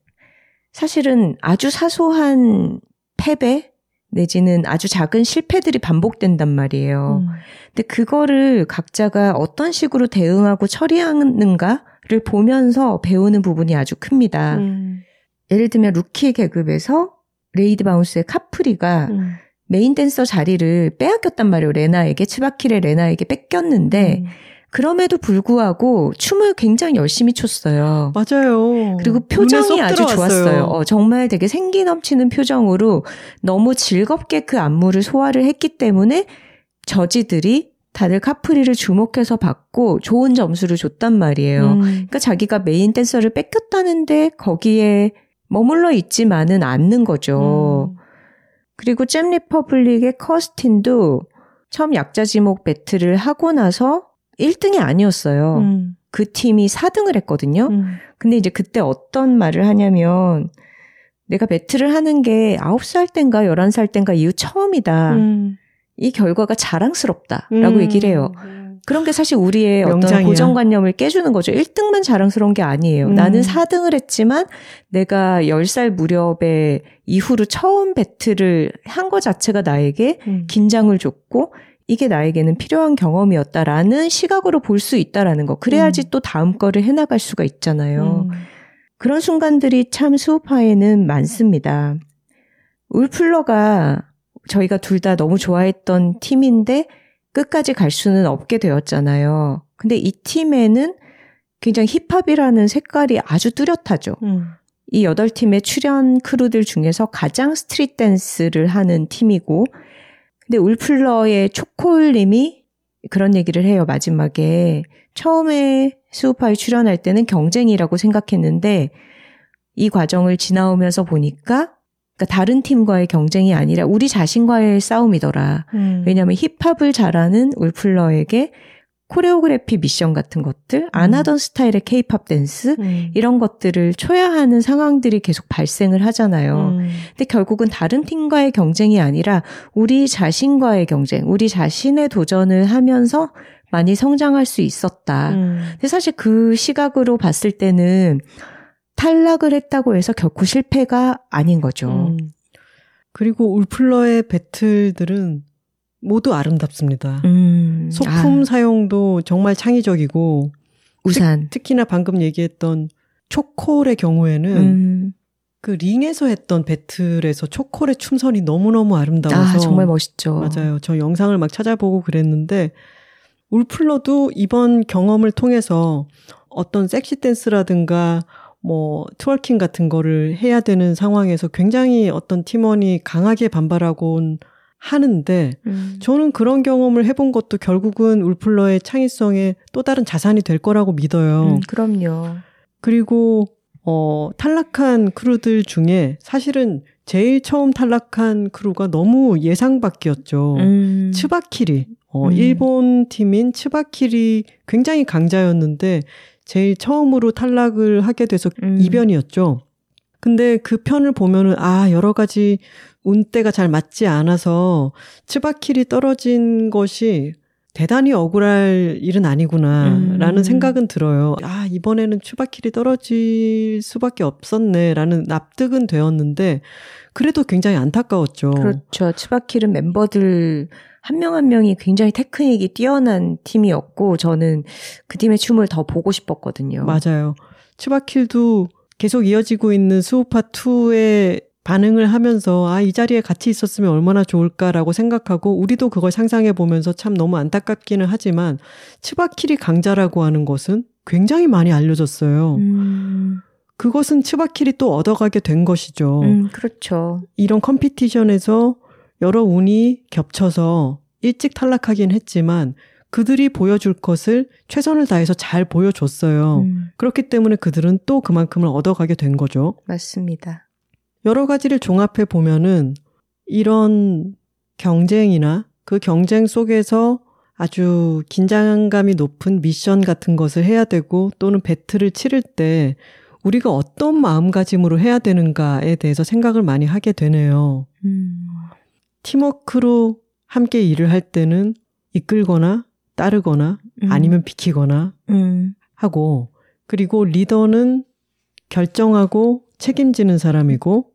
사실은 아주 사소한 패배 내지는 아주 작은 실패들이 반복된단 말이에요. 음. 근데 그거를 각자가 어떤 식으로 대응하고 처리하는가를 보면서 배우는 부분이 아주 큽니다. 음. 예를 들면 루키 계급에서 레이드 바운스의 카프리가 음. 메인 댄서 자리를 빼앗겼단 말이에요. 레나에게 츠바킬의 레나에게 뺏겼는데 음. 그럼에도 불구하고 춤을 굉장히 열심히 췄어요. 맞아요. 그리고 표정이 쏙 아주 들어왔어요. 좋았어요. 어, 정말 되게 생기 넘치는 표정으로 너무 즐겁게 그 안무를 소화를 했기 때문에 저지들이 다들 카프리를 주목해서 봤고 좋은 점수를 줬단 말이에요. 음. 그러니까 자기가 메인 댄서를 뺏겼다는데 거기에 머물러 있지만은 않는 거죠. 음. 그리고 잼 리퍼블릭의 커스틴도 처음 약자 지목 배틀을 하고 나서 1등이 아니었어요. 음. 그 팀이 4등을 했거든요. 음. 근데 이제 그때 어떤 말을 하냐면 내가 배틀을 하는 게 9살 땐가 11살 땐가 이후 처음이다. 음. 이 결과가 자랑스럽다라고 음. 얘기를 해요. 그런 게 사실 우리의 어떤 명장이야. 고정관념을 깨주는 거죠. 1등만 자랑스러운 게 아니에요. 음. 나는 4등을 했지만 내가 10살 무렵에 이후로 처음 배틀을 한 거 자체가 나에게 음. 긴장을 줬고 이게 나에게는 필요한 경험이었다라는 시각으로 볼 수 있다라는 거. 그래야지 음. 또 다음 거를 해나갈 수가 있잖아요. 음. 그런 순간들이 참 스우파에는 많습니다. 울플러가 저희가 둘 다 너무 좋아했던 팀인데 끝까지 갈 수는 없게 되었잖아요. 근데 이 팀에는 굉장히 힙합이라는 색깔이 아주 뚜렷하죠. 음. 이 여덟 팀의 출연 크루들 중에서 가장 스트릿 댄스를 하는 팀이고, 근데 울플러의 초콜님이 그런 얘기를 해요, 마지막에. 처음에 수우파에 출연할 때는 경쟁이라고 생각했는데, 이 과정을 지나오면서 보니까, 그러니까 다른 팀과의 경쟁이 아니라 우리 자신과의 싸움이더라. 음. 왜냐하면 힙합을 잘하는 울플러에게 코레오그래피 미션 같은 것들, 안 음. 하던 스타일의 케이팝 댄스, 음. 이런 것들을 초야하는 상황들이 계속 발생을 하잖아요. 음. 근데 결국은 다른 팀과의 경쟁이 아니라 우리 자신과의 경쟁, 우리 자신의 도전을 하면서 많이 성장할 수 있었다. 음. 근데 사실 그 시각으로 봤을 때는 탈락을 했다고 해서 결코 실패가 아닌 거죠. 음. 그리고 울플러의 배틀들은 모두 아름답습니다. 음. 소품 아, 사용도 정말 창의적이고 우산. 특 히나 방금 얘기했던 초콜의 경우에는 음. 그 링에서 했던 배틀에서 초콜의 춤선이 너무너무 아름다워서 아, 정말 멋있죠. 맞아요. 저 영상을 막 찾아보고 그랬는데 울플러도 이번 경험을 통해서 어떤 섹시 댄스라든가 뭐 twerking 같은 거를 해야 되는 상황에서 굉장히 어떤 팀원이 강하게 반발하곤 하는데 음. 저는 그런 경험을 해본 것도 결국은 울플러의 창의성의 또 다른 자산이 될 거라고 믿어요. 음, 그럼요. 그리고 어 탈락한 크루들 중에 사실은 제일 처음 탈락한 크루가 너무 예상 밖이었죠. 음. 츠바킬이. 어, 음. 일본 팀인 츠바킬이 굉장히 강자였는데 제일 처음으로 탈락을 하게 돼서 음. 이변이었죠. 근데 그 편을 보면은 아 여러 가지 운때가 잘 맞지 않아서 츠바킬이 떨어진 것이 대단히 억울할 일은 아니구나라는 음. 생각은 들어요. 아 이번에는 츠바키리 떨어질 수밖에 없었네라는 납득은 되었는데 그래도 굉장히 안타까웠죠. 그렇죠. 츠바키는 멤버들 한명한 명이 굉장히 테크닉이 뛰어난 팀이었고 저는 그 팀의 춤을 더 보고 싶었거든요. 맞아요. 츠바킬도 계속 이어지고 있는 수우파 2의 반응을 하면서 아, 이 자리에 같이 있었으면 얼마나 좋을까라고 생각하고 우리도 그걸 상상해 보면서 참 너무 안타깝기는 하지만 츠바킬이 강자라고 하는 것은 굉장히 많이 알려졌어요. 음, 그것은 츠바킬이 또 얻어가게 된 것이죠. 음, 그렇죠. 이런 컴피티션에서 여러 운이 겹쳐서 일찍 탈락하긴 했지만 그들이 보여줄 것을 최선을 다해서 잘 보여줬어요. 음, 그렇기 때문에 그들은 또 그만큼을 얻어가게 된 거죠. 맞습니다. 여러 가지를 종합해 보면은 이런 경쟁이나 그 경쟁 속에서 아주 긴장감이 높은 미션 같은 것을 해야 되고 또는 배틀을 치를 때 우리가 어떤 마음가짐으로 해야 되는가에 대해서 생각을 많이 하게 되네요. 음, 팀워크로 함께 일을 할 때는 이끌거나 따르거나 음, 아니면 비키거나 음, 하고 그리고 리더는 결정하고 책임지는 사람이고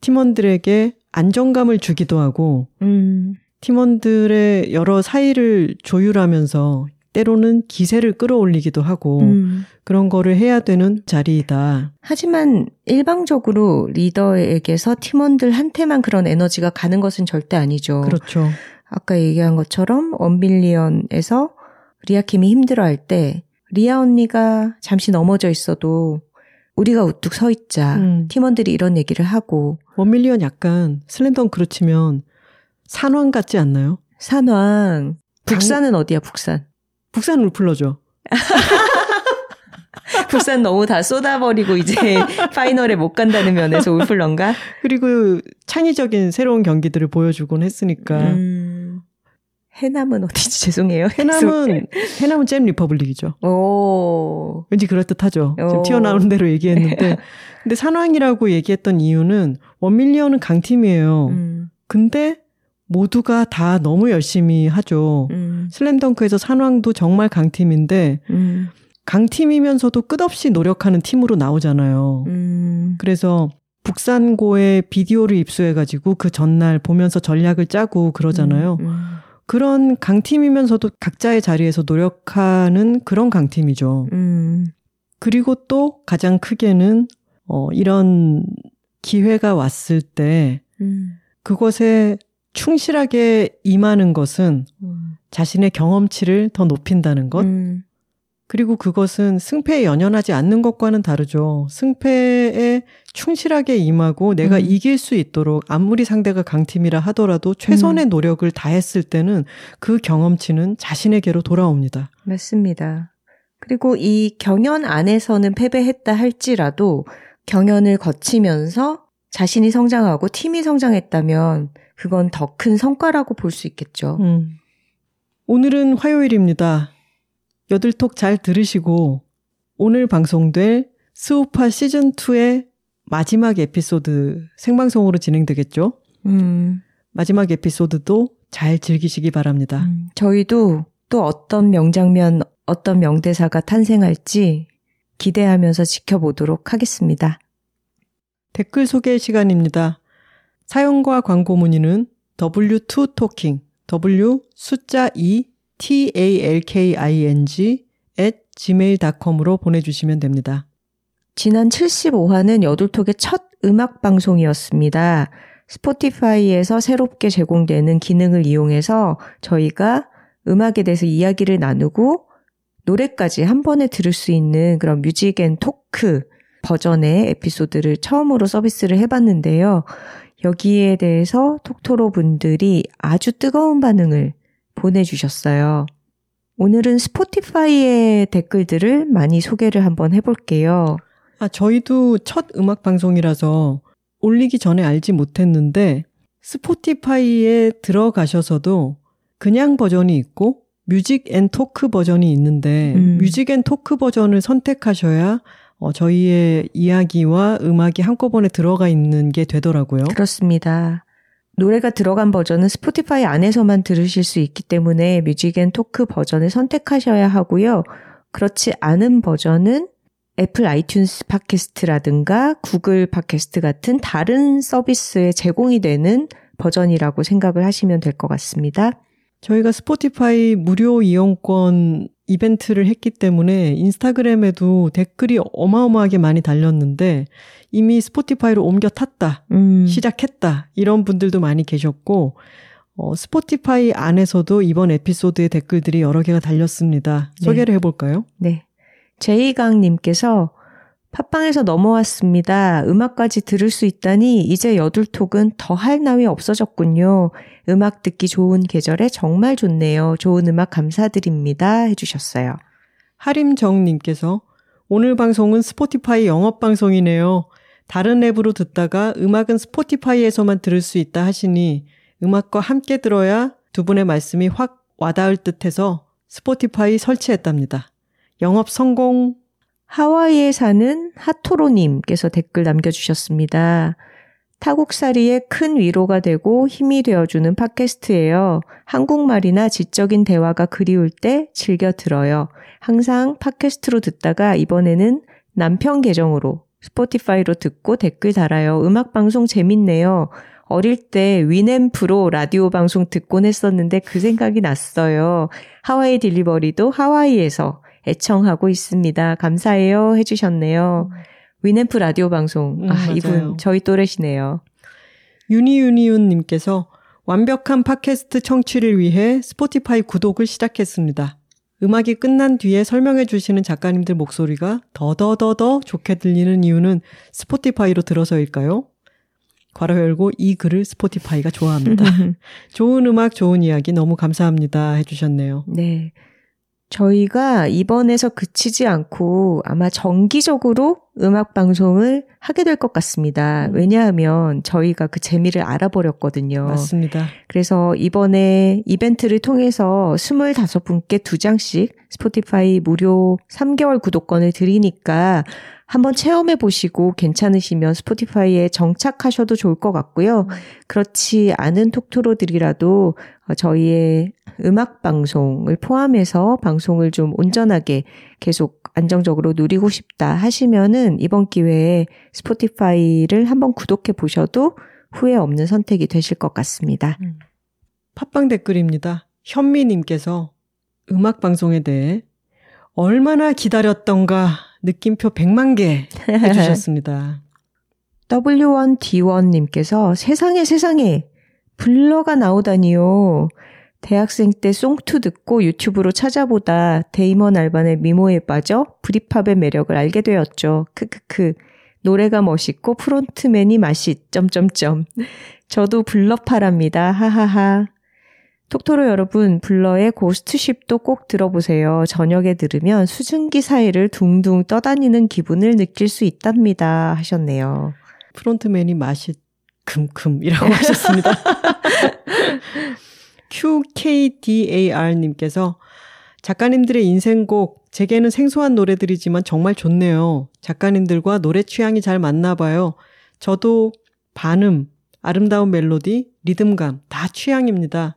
팀원들에게 안정감을 주기도 하고 음, 팀원들의 여러 사이를 조율하면서 때로는 기세를 끌어올리기도 하고 음. 그런 거를 해야 되는 자리이다. 하지만 일방적으로 리더에게서 팀원들한테만 그런 에너지가 가는 것은 절대 아니죠. 그렇죠. 아까 얘기한 것처럼 원빌리언에서 리아킴이 힘들어할 때 리아 언니가 잠시 넘어져 있어도 우리가 우뚝 서 있자. 음. 팀원들이 이런 얘기를 하고 원밀리언 약간 슬램덩크로 치면 산왕 같지 않나요? 산왕 북산은 어디야 북산? 북산 울플러죠. [laughs] 북산 너무 다 쏟아버리고 이제 [laughs] 파이널에 못 간다는 면에서 울플런가? 그리고 창의적인 새로운 경기들을 보여주곤 했으니까 음, 해남은 어디지? 죄송해요. 해남은 [laughs] 해남은 잼 리퍼블릭이죠. 오. 왠지 그럴듯하죠. 지금 오. 튀어나오는 대로 얘기했는데 근데 산왕이라고 얘기했던 이유는 원밀리언은 강팀이에요. 음, 근데 모두가 다 너무 열심히 하죠. 음, 슬램덩크에서 산왕도 정말 강팀인데 음, 강팀이면서도 끝없이 노력하는 팀으로 나오잖아요. 음, 그래서 북산고에 비디오를 입수해가지고 그 전날 보면서 전략을 짜고 그러잖아요. 음, 음. 그런 강팀이면서도 각자의 자리에서 노력하는 그런 강팀이죠. 음, 그리고 또 가장 크게는 어 이런 기회가 왔을 때 음, 그것에 충실하게 임하는 것은 음, 자신의 경험치를 더 높인다는 것. 음, 그리고 그것은 승패에 연연하지 않는 것과는 다르죠. 승패에 충실하게 임하고 내가 음. 이길 수 있도록 아무리 상대가 강팀이라 하더라도 최선의 음. 노력을 다했을 때는 그 경험치는 자신에게로 돌아옵니다. 맞습니다. 그리고 이 경연 안에서는 패배했다 할지라도 경연을 거치면서 자신이 성장하고 팀이 성장했다면 그건 더 큰 성과라고 볼 수 있겠죠. 음. 오늘은 화요일입니다. 여들톡 잘 들으시고 오늘 방송될 스우파 시즌2의 마지막 에피소드 생방송으로 진행되겠죠? 음, 마지막 에피소드도 잘 즐기시기 바랍니다. 음, 저희도 또 어떤 명장면, 어떤 명대사가 탄생할지 기대하면서 지켜보도록 하겠습니다. 댓글 소개 시간입니다. 사연과 광고 문의는 W2talking, W 숫자 2 T A L K I N G at gmail.com으로 보내주시면 됩니다. 지난 75화는 여둘톡의 첫 음악 방송이었습니다. 스포티파이에서 새롭게 제공되는 기능을 이용해서 저희가 음악에 대해서 이야기를 나누고 노래까지 한 번에 들을 수 있는 그런 뮤직 and 토크 버전의 에피소드를 처음으로 서비스를 해봤는데요. 여기에 대해서 톡토로 분들이 아주 뜨거운 반응을 보내주셨어요. 오늘은 스포티파이의 댓글들을 많이 소개를 한번 해볼게요. 아, 저희도 첫 음악 방송이라서 올리기 전에 알지 못했는데 스포티파이에 들어가셔서도 그냥 버전이 있고 Music and Talk 버전이 있는데 음. Music and Talk 버전을 선택하셔야 어, 저희의 이야기와 음악이 한꺼번에 들어가 있는 게 되더라고요. 그렇습니다. 노래가 들어간 버전은 스포티파이 안에서만 들으실 수 있기 때문에 Music and Talk 버전을 선택하셔야 하고요. 그렇지 않은 버전은 애플 아이튠스 팟캐스트라든가 구글 팟캐스트 같은 다른 서비스에 제공이 되는 버전이라고 생각을 하시면 될 것 같습니다. 저희가 스포티파이 무료 이용권 이벤트를 했기 때문에 인스타그램에도 댓글이 어마어마하게 많이 달렸는데 이미 스포티파이로 옮겨 탔다, 음, 시작했다 이런 분들도 많이 계셨고 어, 스포티파이 안에서도 이번 에피소드의 댓글들이 여러 개가 달렸습니다. 네. 소개를 해볼까요? 네. 제이강님께서 팟빵에서 넘어왔습니다. 음악까지 들을 수 있다니 이제 여둘톡은 더 할 나위 없어졌군요. 음악 듣기 좋은 계절에 정말 좋네요. 좋은 음악 감사드립니다. 해주셨어요. 하림정님께서 오늘 방송은 스포티파이 영업 방송이네요. 다른 앱으로 듣다가 음악은 스포티파이에서만 들을 수 있다 하시니 음악과 함께 들어야 두 분의 말씀이 확 와닿을 듯해서 스포티파이 설치했답니다. 영업 성공! 하와이에 사는 하토로님께서 댓글 남겨주셨습니다. 타국살이에 큰 위로가 되고 힘이 되어주는 팟캐스트예요. 한국말이나 지적인 대화가 그리울 때 즐겨 들어요. 항상 팟캐스트로 듣다가 이번에는 남편 계정으로 스포티파이로 듣고 댓글 달아요. 음악 방송 재밌네요. 어릴 때 위넴프로 라디오 방송 듣곤 했었는데 그 생각이 났어요. 하와이 딜리버리도 하와이에서 애청하고 있습니다. 감사해요. 해주셨네요. Winamp 라디오 방송. 음, 아, 맞아요. 이분 저희 또래시네요. 유니유니윤님께서 완벽한 팟캐스트 청취를 위해 스포티파이 구독을 시작했습니다. 음악이 끝난 뒤에 설명해 주시는 작가님들 목소리가 더더더더 좋게 들리는 이유는 스포티파이로 들어서일까요? 괄호 열고 이 글을 스포티파이가 좋아합니다. [laughs] 좋은 음악, 좋은 이야기 너무 감사합니다 해주셨네요. 네. 저희가 이번에서 그치지 않고 아마 정기적으로 음악 방송을 하게 될 것 같습니다. 음. 왜냐하면 저희가 그 재미를 알아버렸거든요. 맞습니다. 그래서 이번에 이벤트를 통해서 25분께 두 장씩 스포티파이 무료 3개월 구독권을 드리니까 한번 체험해 보시고 괜찮으시면 스포티파이에 정착하셔도 좋을 것 같고요. 그렇지 않은 톡토로들이라도 어, 저희의 음악 방송을 포함해서 방송을 좀 온전하게 계속 안정적으로 누리고 싶다 하시면은 이번 기회에 스포티파이를 한번 구독해 보셔도 후회 없는 선택이 되실 것 같습니다. 팟빵 댓글입니다. 현미님께서 음악 방송에 대해 얼마나 기다렸던가 느낌표 100만 개 해주셨습니다. [laughs] W1D1님께서 세상에 세상에 블러가 나오다니요. 대학생 때 Song 2 듣고 유튜브로 찾아보다 데이먼 알반의 미모에 빠져 Britpop의 매력을 알게 되었죠. 크크크. 노래가 멋있고 frontman이 맛있. 점점점. 저도 블러파랍니다. 하하하. 톡토로 여러분, 블러의 Ghost Ship도 꼭 들어보세요. 저녁에 들으면 수증기 사이를 둥둥 떠다니는 기분을 느낄 수 있답니다. 하셨네요. 프론트맨이 맛이 금금이라고 하셨습니다. [laughs] QKDAR님께서 작가님들의 인생곡, 제게는 생소한 노래들이지만 정말 좋네요. 작가님들과 노래 취향이 잘 맞나 봐요. 저도 반음, 아름다운 멜로디, 리듬감 다 취향입니다.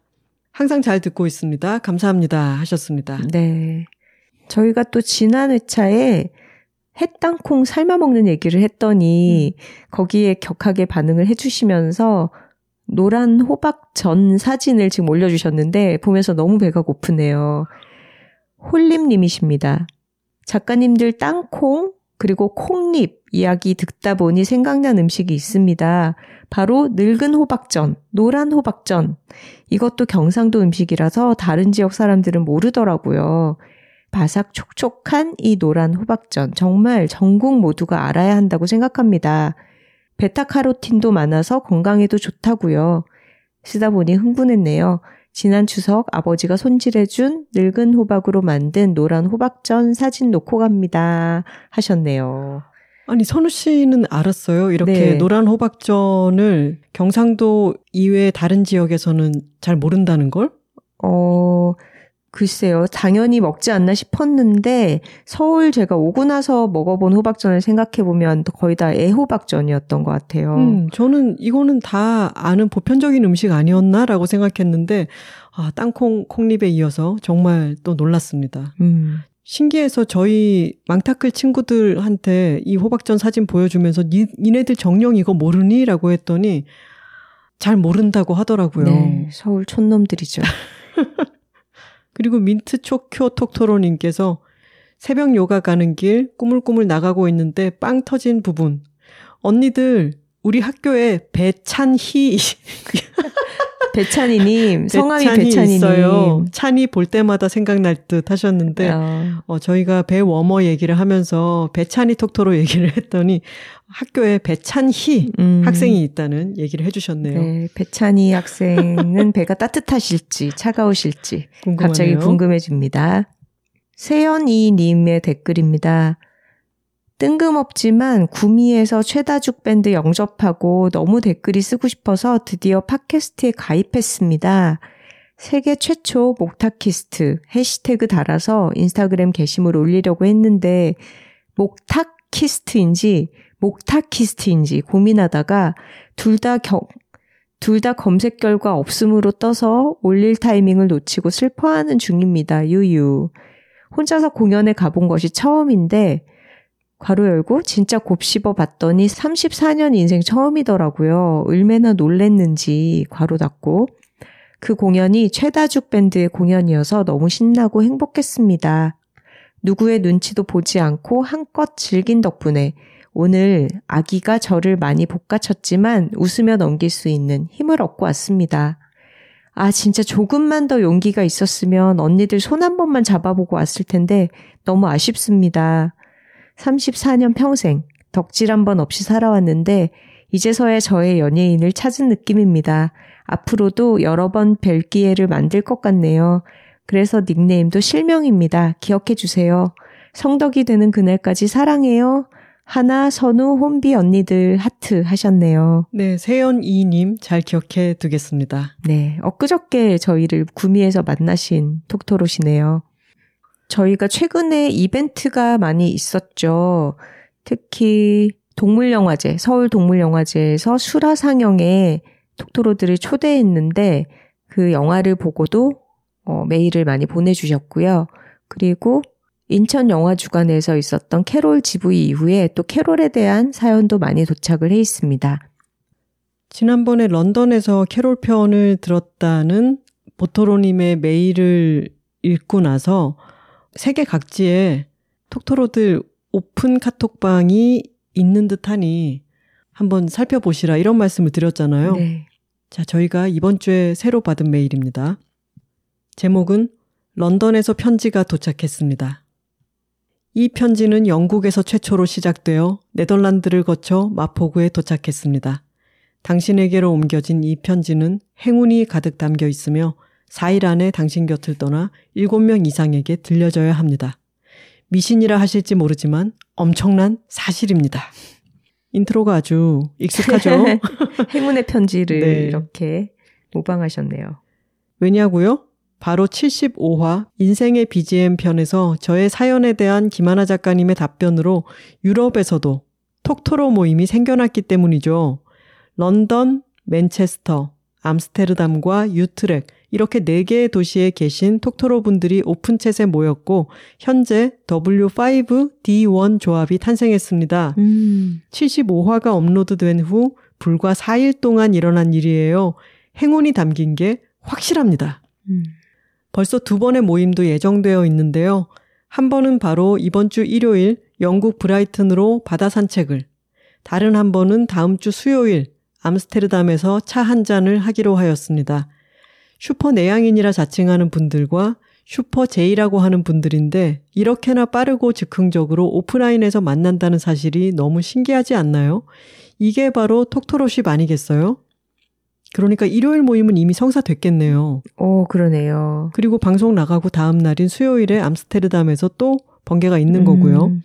항상 잘 듣고 있습니다. 감사합니다. 하셨습니다. 네. 저희가 또 지난 회차에 햇땅콩 삶아 먹는 얘기를 했더니 음. 거기에 격하게 반응을 해주시면서 노란 호박 전 사진을 지금 올려주셨는데 보면서 너무 배가 고프네요. 홀림님이십니다. 작가님들 땅콩 그리고 콩잎 이야기 듣다 보니 생각난 음식이 있습니다. 바로 늙은 호박전, 노란 호박전. 이것도 경상도 음식이라서 다른 지역 사람들은 모르더라고요. 바삭 촉촉한 이 노란 호박전. 정말 전국 모두가 알아야 한다고 생각합니다. 베타카로틴도 많아서 건강에도 좋다고요. 쓰다 보니 흥분했네요. 지난 추석 아버지가 손질해준 늙은 호박으로 만든 노란 호박전 사진 놓고 갑니다. 하셨네요. 아니, 선우 씨는 알았어요? 이렇게 네. 노란 호박전을 경상도 이외 다른 지역에서는 잘 모른다는 걸? 어, 글쎄요. 당연히 먹지 않나 싶었는데 서울 제가 오고 나서 먹어본 호박전을 생각해 보면 거의 다 애호박전이었던 것 같아요. 음, 저는 이거는 다 아는 보편적인 음식 아니었나라고 생각했는데 아, 땅콩 콩잎에 이어서 정말 또 놀랐습니다. 음. 신기해서 저희 망타클 친구들한테 이 호박전 사진 보여주면서 니, 니네들 정령 이거 모르니? 라고 했더니 잘 모른다고 하더라고요. 네, 서울 촌놈들이죠. [laughs] 그리고 민트 초쿄 톡토로님께서 새벽 요가 가는 길 꾸물꾸물 나가고 있는데 빵 터진 부분. 언니들, 우리 학교에 배찬희. [laughs] 배찬이님, 성함이 배찬이 있어요. 찬이 볼 때마다 생각날 듯 하셨는데, 어. 어, 저희가 배워머 얘기를 하면서 배찬이 톡토로 얘기를 했더니 학교에 배찬희 음. 학생이 있다는 얘기를 해주셨네요. 네, 배찬희 학생은 배가 따뜻하실지 차가우실지 궁금하네요. 갑자기 궁금해집니다. 세연이님의 댓글입니다. 뜬금없지만 구미에서 최다죽 밴드 영접하고 너무 댓글이 쓰고 싶어서 드디어 팟캐스트에 가입했습니다. 세계 최초 목타키스트 해시태그 달아서 인스타그램 게시물 올리려고 했는데 목타키스트인지 목타키스트인지 고민하다가 둘다 경, 둘다 검색 결과 없음으로 떠서 올릴 타이밍을 놓치고 슬퍼하는 중입니다. 유유. 혼자서 공연에 가본 것이 처음인데, 괄호 열고 진짜 곱씹어 봤더니 34년 인생 처음이더라고요. 얼마나 놀랬는지 괄호 닫고. 그 공연이 최다죽 밴드의 공연이어서 너무 신나고 행복했습니다. 누구의 눈치도 보지 않고 한껏 즐긴 덕분에 오늘 아기가 저를 많이 볶아쳤지만 웃으며 넘길 수 있는 힘을 얻고 왔습니다. 아, 진짜 조금만 더 용기가 있었으면 언니들 손 한 번만 잡아보고 왔을 텐데 너무 아쉽습니다. 34년 평생 덕질 한 번 없이 살아왔는데 이제서야 저의 연예인을 찾은 느낌입니다. 앞으로도 여러 번 뵐 기회를 만들 것 같네요. 그래서 닉네임도 실명입니다. 기억해 주세요. 성덕이 되는 그날까지 사랑해요. 하나, 선우, 혼비 언니들 하트 하셨네요. 네, 세연 이님 잘 기억해 두겠습니다. 네, 엊그저께 저희를 구미에서 만나신 톡토로시네요. 저희가 최근에 이벤트가 많이 있었죠. 특히 동물영화제, 서울 동물영화제에서 수라 상영에 톡토로들을 초대했는데 그 영화를 보고도 어, 메일을 많이 보내주셨고요. 그리고 인천 영화 주간에서 있었던 캐롤 GV 이후에 또 캐롤에 대한 사연도 많이 도착을 해 있습니다. 지난번에 런던에서 캐롤 편을 들었다는 보토로님의 메일을 읽고 나서 세계 각지에 톡토로들 오픈 카톡방이 있는 듯하니 한번 살펴보시라 이런 말씀을 드렸잖아요. 네. 자, 저희가 이번 주에 새로 받은 메일입니다. 제목은 런던에서 편지가 도착했습니다. 이 편지는 영국에서 최초로 시작되어 네덜란드를 거쳐 마포구에 도착했습니다. 당신에게로 옮겨진 이 편지는 행운이 가득 담겨 있으며 4일 안에 당신 곁을 떠나 7명 이상에게 들려져야 합니다. 미신이라 하실지 모르지만 엄청난 사실입니다. 인트로가 아주 익숙하죠? [laughs] 행운의 편지를 네. 이렇게 모방하셨네요. 왜냐고요? 바로 75화 인생의 BGM 편에서 저의 사연에 대한 김하나 작가님의 답변으로 유럽에서도 톡토로 모임이 생겨났기 때문이죠. 런던, 맨체스터, 암스테르담과 유트렉 이렇게 4개의 도시에 계신 톡토로 분들이 오픈챗에 모였고 현재 W5D1 조합이 탄생했습니다. 음. 75화가 업로드된 후 불과 4일 동안 일어난 일이에요. 행운이 담긴 게 확실합니다. 음. 벌써 두 번의 모임도 예정되어 있는데요. 한 번은 바로 이번 주 일요일 영국 브라이튼으로 바다 산책을, 다른 한 번은 다음 주 수요일 암스테르담에서 차 한 잔을 하기로 하였습니다. 슈퍼 내향인이라 자칭하는 분들과 슈퍼 J라고 하는 분들인데 이렇게나 빠르고 즉흥적으로 오프라인에서 만난다는 사실이 너무 신기하지 않나요? 이게 바로 톡토로십 아니겠어요? 그러니까 일요일 모임은 이미 성사됐겠네요. 오, 그러네요. 그리고 방송 나가고 다음 날인 수요일에 암스테르담에서 또 번개가 있는 음. 거고요.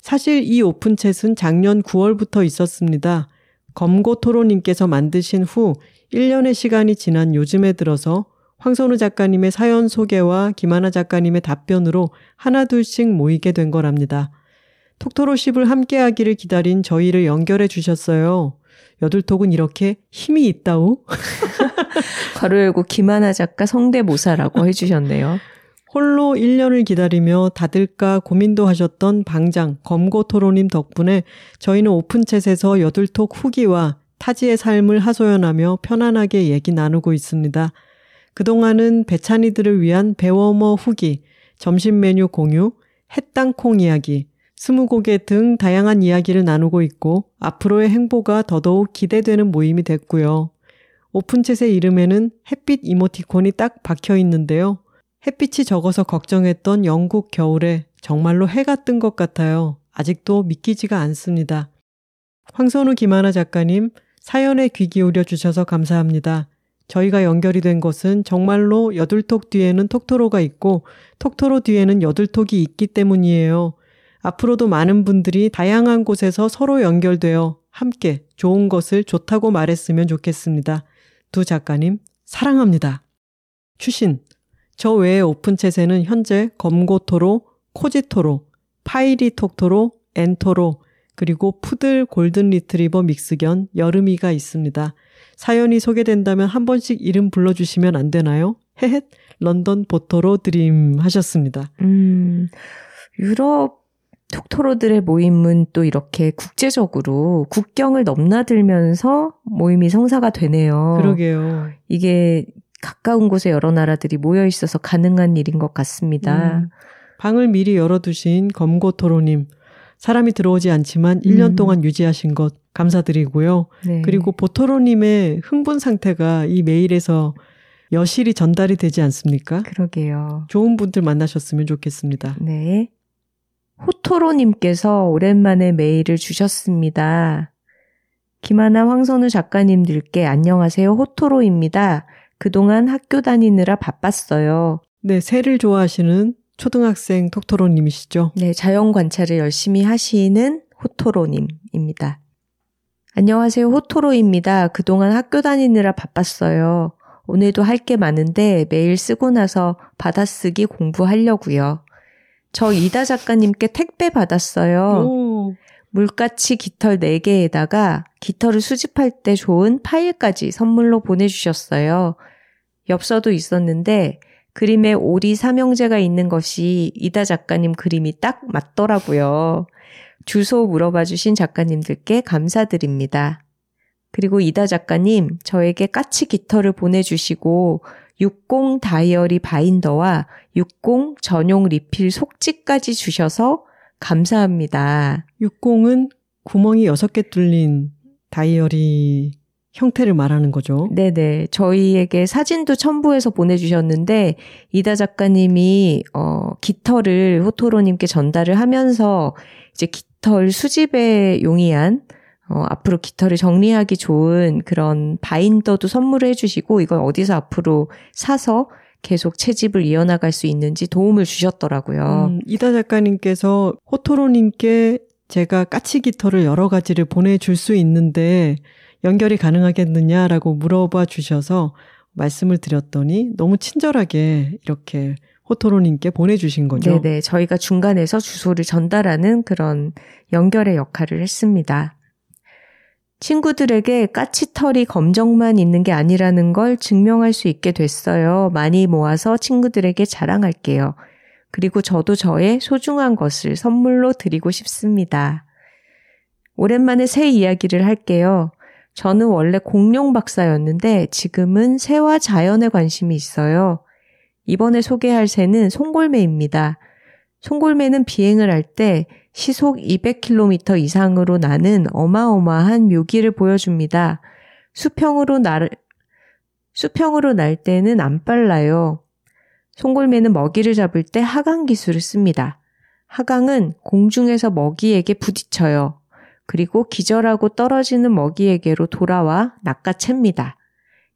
사실 이 open chat은 작년 9월부터 있었습니다. 검고 토로님께서 만드신 후 1년의 시간이 지난 요즘에 들어서 황선우 작가님의 사연 소개와 김하나 작가님의 답변으로 하나둘씩 모이게 된 거랍니다. 톡토로십을 함께 하기를 기다린 저희를 연결해 주셨어요. 여둘톡은 이렇게 힘이 있다우? [laughs] 괄호 열고 김하나 작가 성대모사라고 해주셨네요. 홀로 1년을 기다리며 다들까 고민도 하셨던 방장 검고 토로님 덕분에 저희는 오픈챗에서 여둘톡 후기와 타지의 삶을 하소연하며 편안하게 얘기 나누고 있습니다. 그동안은 배찬이들을 위한 배워머 후기, 점심 메뉴 공유, 햇땅콩 이야기, 스무고개 등 다양한 이야기를 나누고 있고 앞으로의 행보가 더더욱 기대되는 모임이 됐고요. 오픈챗의 이름에는 햇빛 이모티콘이 딱 박혀 있는데요. 햇빛이 적어서 걱정했던 영국 겨울에 정말로 해가 뜬 것 같아요. 아직도 믿기지가 않습니다. 황선우 김하나 작가님, 사연에 귀 기울여 주셔서 감사합니다. 저희가 연결이 된 것은 정말로 여둘톡 뒤에는 톡토로가 있고 톡토로 뒤에는 여둘톡이 있기 때문이에요. 앞으로도 많은 분들이 다양한 곳에서 서로 연결되어 함께 좋은 것을 좋다고 말했으면 좋겠습니다. 두 작가님, 사랑합니다. 추신. 저 외의 오픈챗에는 현재 검고토로, 코지토로, 파이리톡토로, 엔토로, 그리고 푸들 골든 리트리버 믹스견 여름이가 있습니다. 사연이 소개된다면 한 번씩 이름 불러주시면 안 되나요? 헤헷, 런던 보토로 드림 하셨습니다. 음, 유럽 톡토로들의 모임은 또 이렇게 국제적으로 국경을 넘나들면서 모임이 성사가 되네요. 그러게요. 이게 가까운 곳에 여러 나라들이 모여 있어서 가능한 일인 것 같습니다. 음, 방을 미리 열어두신 검고토로님, 사람이 들어오지 않지만 1년 음. 동안 유지하신 것 감사드리고요. 네. 그리고 보토로님의 흥분 상태가 이 메일에서 여실히 전달이 되지 않습니까? 그러게요. 좋은 분들 만나셨으면 좋겠습니다. 네. 호토로님께서 오랜만에 메일을 주셨습니다. 김하나 황선우 작가님들께 안녕하세요. 호토로입니다. 그동안 학교 다니느라 바빴어요. 네, 새를 좋아하시는 초등학생 톡토로님이시죠? 네, 자연 관찰을 열심히 하시는 호토로님입니다. 안녕하세요, 호토로입니다. 그동안 학교 다니느라 바빴어요. 오늘도 할 게 많은데 매일 쓰고 나서 받아쓰기 공부하려고요. 저 이다 작가님께 택배 받았어요. 오. 물가치 깃털 4개에다가 깃털을 수집할 때 좋은 파일까지 선물로 보내주셨어요. 엽서도 있었는데 그림에 오리 삼형제가 있는 것이 이다 작가님 그림이 딱 맞더라고요. 주소 물어봐 주신 작가님들께 감사드립니다. 그리고 이다 작가님, 저에게 까치 깃털을 보내주시고, 60 다이어리 바인더와 60 전용 리필 속지까지 주셔서 감사합니다. 60은 구멍이 6개 뚫린 다이어리 형태를 말하는 거죠. 네네. 저희에게 사진도 첨부해서 보내주셨는데, 이다 작가님이, 어, 깃털을 호토로님께 전달을 하면서, 이제 깃털 수집에 용이한, 어, 앞으로 깃털을 정리하기 좋은 그런 바인더도 선물을 해주시고, 이걸 어디서 앞으로 사서 계속 채집을 이어나갈 수 있는지 도움을 주셨더라고요. 음, 이다 작가님께서 호토로님께 제가 까치 깃털을 여러 가지를 보내줄 수 있는데, 연결이 가능하겠느냐라고 물어봐 주셔서 말씀을 드렸더니 너무 친절하게 이렇게 호토로님께 보내주신 거죠. 네네. 저희가 중간에서 주소를 전달하는 그런 연결의 역할을 했습니다. 친구들에게 까치털이 검정만 있는 게 아니라는 걸 증명할 수 있게 됐어요. 많이 모아서 친구들에게 자랑할게요. 그리고 저도 저의 소중한 것을 선물로 드리고 싶습니다. 오랜만에 새 이야기를 할게요. 저는 원래 공룡 박사였는데 지금은 새와 자연에 관심이 있어요. 이번에 소개할 새는 송골매입니다. 송골매는 비행을 할 때 시속 200km 이상으로 나는 어마어마한 묘기를 보여줍니다. 수평으로 날, 수평으로 날 때는 안 빨라요. 송골매는 먹이를 잡을 때 하강 기술을 씁니다. 하강은 공중에서 먹이에게 부딪혀요. 그리고 기절하고 떨어지는 먹이에게로 돌아와 낚아챕니다.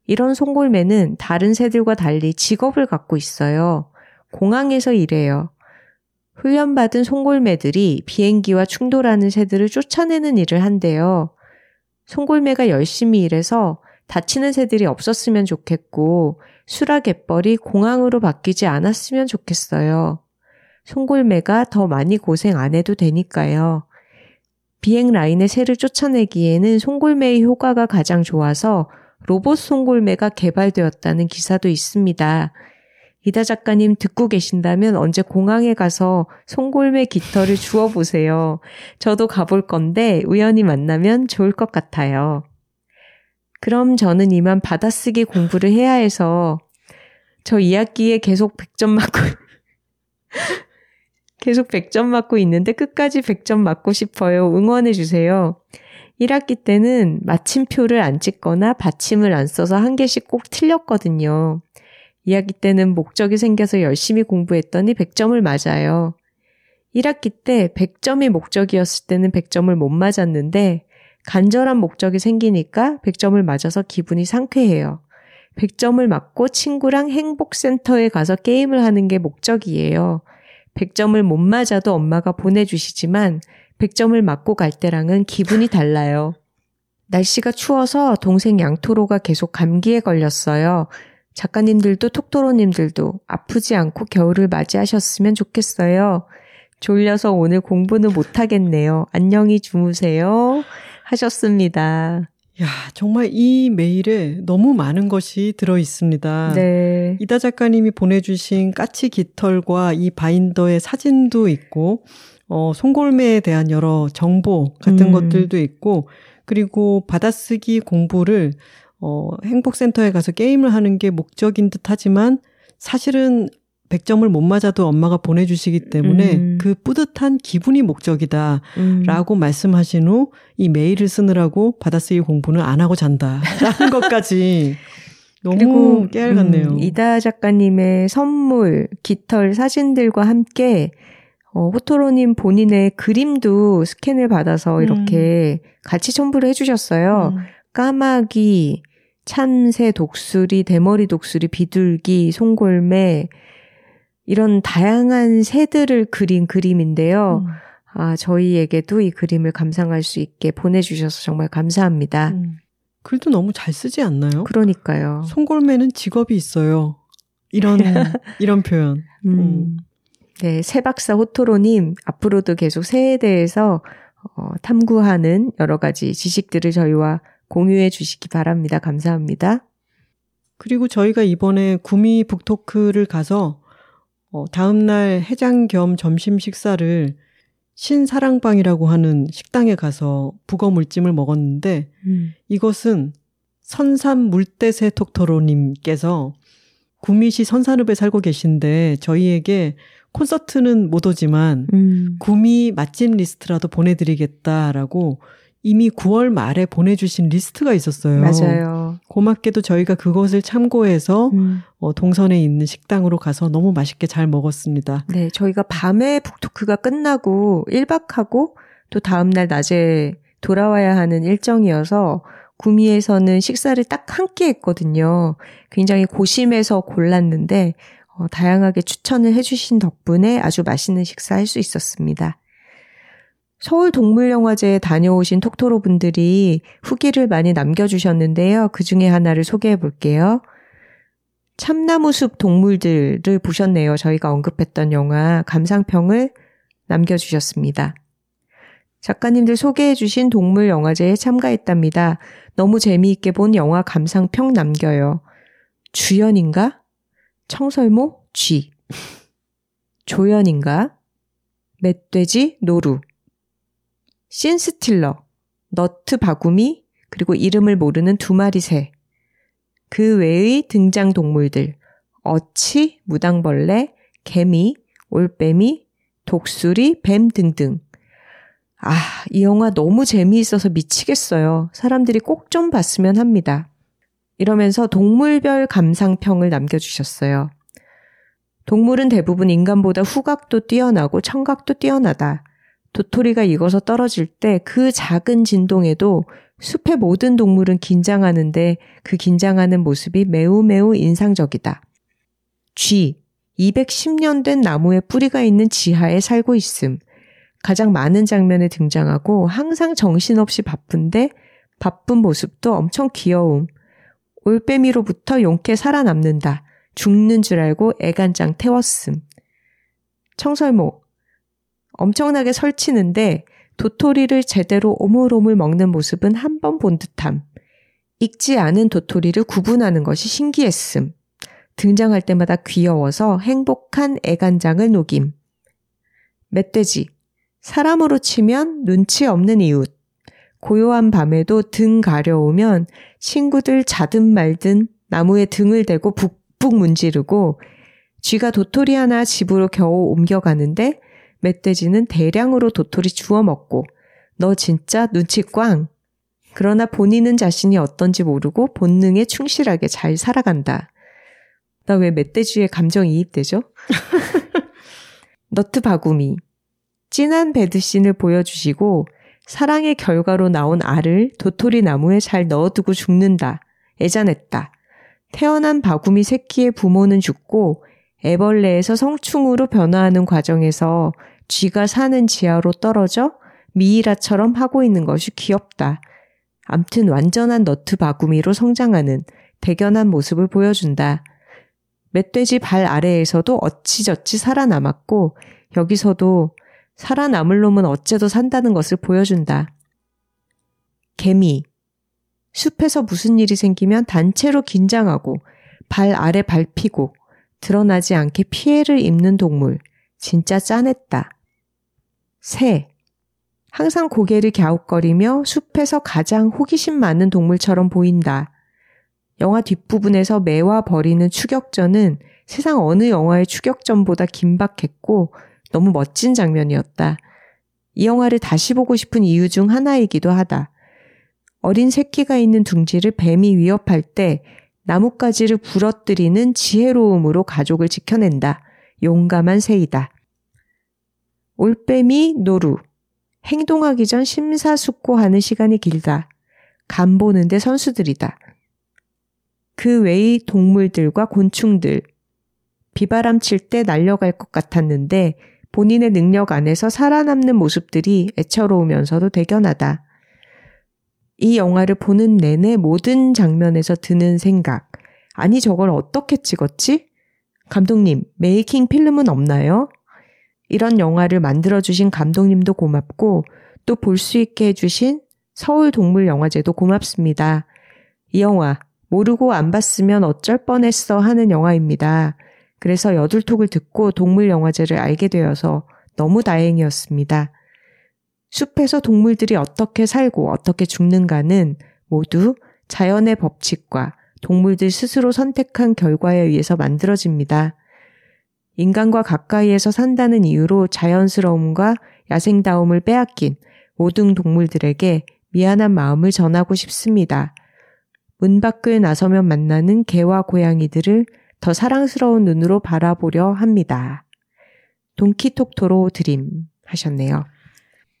이런 송골매는 다른 새들과 달리 직업을 갖고 있어요. 공항에서 일해요. 훈련받은 송골매들이 비행기와 충돌하는 새들을 쫓아내는 일을 한대요. 송골매가 열심히 일해서 다치는 새들이 없었으면 좋겠고 수라갯벌이 공항으로 바뀌지 않았으면 좋겠어요. 송골매가 더 많이 고생 안 해도 되니까요. 비행 라인의 새를 쫓아내기에는 송골매의 효과가 가장 좋아서 로봇 송골매가 개발되었다는 기사도 있습니다. 이다 작가님 듣고 계신다면 언제 공항에 가서 송골매 깃털을 주워 보세요. 저도 가볼 건데 우연히 만나면 좋을 것 같아요. 그럼 저는 이만 받아쓰기 공부를 해야 해서 저 2학기에 계속 100점 맞고 계속 100점 맞고 있는데 끝까지 100점 맞고 싶어요. 응원해 주세요. 1학기 때는 마침표를 안 찍거나 받침을 안 써서 한 개씩 꼭 틀렸거든요. 2학기 때는 목적이 생겨서 열심히 공부했더니 100점을 맞아요. 1학기 때 100점이 목적이었을 때는 100점을 못 맞았는데 간절한 목적이 생기니까 100점을 맞아서 기분이 상쾌해요. 100점을 맞고 친구랑 행복센터에 가서 게임을 하는 게 목적이에요. 100점을 못 맞아도 엄마가 보내주시지만 100점을 맞고 갈 때랑은 기분이 달라요. 날씨가 추워서 동생 양토로가 계속 감기에 걸렸어요. 작가님들도 톡토로님들도 아프지 않고 겨울을 맞이하셨으면 좋겠어요. 졸려서 오늘 공부는 못하겠네요. 안녕히 주무세요. 하셨습니다. 야, 정말 이 메일에 너무 많은 것이 들어 있습니다. 네. 이다 작가님이 보내주신 까치 깃털과 이 바인더의 사진도 있고, 어, 송골매에 대한 여러 정보 같은 음. 것들도 있고, 그리고 받아쓰기 공부를, 어, 행복센터에 가서 게임을 하는 게 목적인 듯 하지만, 사실은 100점을 못 맞아도 엄마가 보내주시기 때문에 음. 그 뿌듯한 기분이 목적이다. 음. 라고 말씀하신 후 이 메일을 쓰느라고 받아쓰기 공부는 안 하고 잔다. 라는 [laughs] 것까지 너무 깨알 같네요. 음, 이다 작가님의 선물, 깃털 사진들과 함께 어, 호토로님 본인의 그림도 스캔을 받아서 이렇게 음. 같이 첨부를 해주셨어요. 음. 까마귀, 참새, 독수리, 대머리 독수리, 비둘기, 송골매, 이런 다양한 새들을 그린 그림인데요. 음. 아, 저희에게도 이 그림을 감상할 수 있게 보내주셔서 정말 감사합니다. 음. 글도 너무 잘 쓰지 않나요? 그러니까요. 송골매는 직업이 있어요. 이런, [laughs] 이런 표현. 음. 음. 네, 새박사 호토로님, 앞으로도 계속 새에 대해서 어, 탐구하는 여러 가지 지식들을 저희와 공유해 주시기 바랍니다. 감사합니다. 그리고 저희가 이번에 구미 북토크를 가서 어, 다음날 해장 겸 점심 식사를 신사랑방이라고 하는 식당에 가서 북어 물찜을 먹었는데 음. 이것은 선산 물대새 톡토로님께서 구미시 선산읍에 살고 계신데 저희에게 콘서트는 못 오지만 음. 구미 맛집 리스트라도 보내드리겠다라고 이미 9월 말에 보내주신 리스트가 있었어요. 맞아요. 고맙게도 저희가 그것을 참고해서 음. 어, 동선에 있는 식당으로 가서 너무 맛있게 잘 먹었습니다. 네, 저희가 밤에 북토크가 끝나고 1박하고 또 다음날 낮에 돌아와야 하는 일정이어서 구미에서는 식사를 딱 한 끼 했거든요. 굉장히 고심해서 골랐는데 어, 다양하게 추천을 해주신 덕분에 아주 맛있는 식사 할 수 있었습니다. 서울 동물영화제에 다녀오신 톡토로 분들이 후기를 많이 남겨주셨는데요. 그 중에 하나를 소개해 볼게요. 참나무숲 동물들을 보셨네요. 저희가 언급했던 영화 감상평을 남겨주셨습니다. 작가님들 소개해주신 동물 영화제에 참가했답니다. 너무 재미있게 본 영화 감상평 남겨요. 주연인가? 청설모? 쥐. [laughs] 조연인가? 멧돼지? 노루. 신스틸러, 너트 바구미, 그리고 이름을 모르는 두 마리 새. 그 외의 등장 동물들, 어치, 무당벌레, 개미, 올빼미, 독수리, 뱀 등등. 아, 이 영화 너무 재미있어서 미치겠어요. 사람들이 꼭 좀 봤으면 합니다. 이러면서 동물별 감상평을 남겨주셨어요. 동물은 대부분 인간보다 후각도 뛰어나고 청각도 뛰어나다. 도토리가 익어서 떨어질 때 그 작은 진동에도 숲의 모든 동물은 긴장하는데 그 긴장하는 모습이 매우 매우 인상적이다. 쥐, 210년 된 나무에 뿌리가 있는 지하에 살고 있음. 가장 많은 장면에 등장하고 항상 정신없이 바쁜데 바쁜 모습도 엄청 귀여움. 올빼미로부터 용케 살아남는다. 죽는 줄 알고 애간장 태웠음. 청설모, 엄청나게 설치는데 도토리를 제대로 오물오물 먹는 모습은 한 번 본 듯함. 익지 않은 도토리를 구분하는 것이 신기했음. 등장할 때마다 귀여워서 행복한 애간장을 녹임. 멧돼지. 사람으로 치면 눈치 없는 이웃. 고요한 밤에도 등 가려우면 친구들 자든 말든 나무에 등을 대고 북북 문지르고 쥐가 도토리 하나 집으로 겨우 옮겨가는데 멧돼지는 대량으로 도토리 주워 먹고 너 진짜 눈치 꽝. 그러나 본인은 자신이 어떤지 모르고 본능에 충실하게 잘 살아간다. 나 왜 멧돼지에 감정이입되죠? [laughs] 너트 바구미. 진한 배드신을 보여주시고 사랑의 결과로 나온 알을 도토리 나무에 잘 넣어두고 죽는다. 애잔했다. 태어난 바구미 새끼의 부모는 죽고 애벌레에서 성충으로 변화하는 과정에서 쥐가 사는 지하로 떨어져 미이라처럼 하고 있는 것이 귀엽다. 암튼 완전한 너트 바구미로 성장하는 대견한 모습을 보여준다. 멧돼지 발 아래에서도 어찌저찌 살아남았고 여기서도 살아남을 놈은 어째도 산다는 것을 보여준다. 개미. 숲에서 무슨 일이 생기면 단체로 긴장하고 발 아래 밟히고 드러나지 않게 피해를 입는 동물. 진짜 짠했다. 새. 항상 고개를 갸웃거리며 숲에서 가장 호기심 많은 동물처럼 보인다. 영화 뒷부분에서 매와 벌이는 추격전은 세상 어느 영화의 추격전보다 긴박했고 너무 멋진 장면이었다. 이 영화를 다시 보고 싶은 이유 중 하나이기도 하다. 어린 새끼가 있는 둥지를 뱀이 위협할 때 나뭇가지를 부러뜨리는 지혜로움으로 가족을 지켜낸다. 용감한 새이다. 올빼미 노루. 행동하기 전 심사숙고하는 시간이 길다. 간 보는데 선수들이다. 그 외의 동물들과 곤충들. 비바람 칠 때 날려갈 것 같았는데 본인의 능력 안에서 살아남는 모습들이 애처로우면서도 대견하다. 이 영화를 보는 내내 모든 장면에서 드는 생각. 아니, 저걸 어떻게 찍었지? 감독님, 메이킹 필름은 없나요? 이런 영화를 만들어주신 감독님도 고맙고 또 볼 수 있게 해주신 서울동물영화제도 고맙습니다. 이 영화 모르고 안 봤으면 어쩔 뻔했어 하는 영화입니다. 그래서 여둘톡을 듣고 동물영화제를 알게 되어서 너무 다행이었습니다. 숲에서 동물들이 어떻게 살고 어떻게 죽는가는 모두 자연의 법칙과 동물들 스스로 선택한 결과에 의해서 만들어집니다. 인간과 가까이에서 산다는 이유로 자연스러움과 야생다움을 빼앗긴 모든 동물들에게 미안한 마음을 전하고 싶습니다. 문 밖을 나서면 만나는 개와 고양이들을 더 사랑스러운 눈으로 바라보려 합니다. 동키톡토로 드림 하셨네요.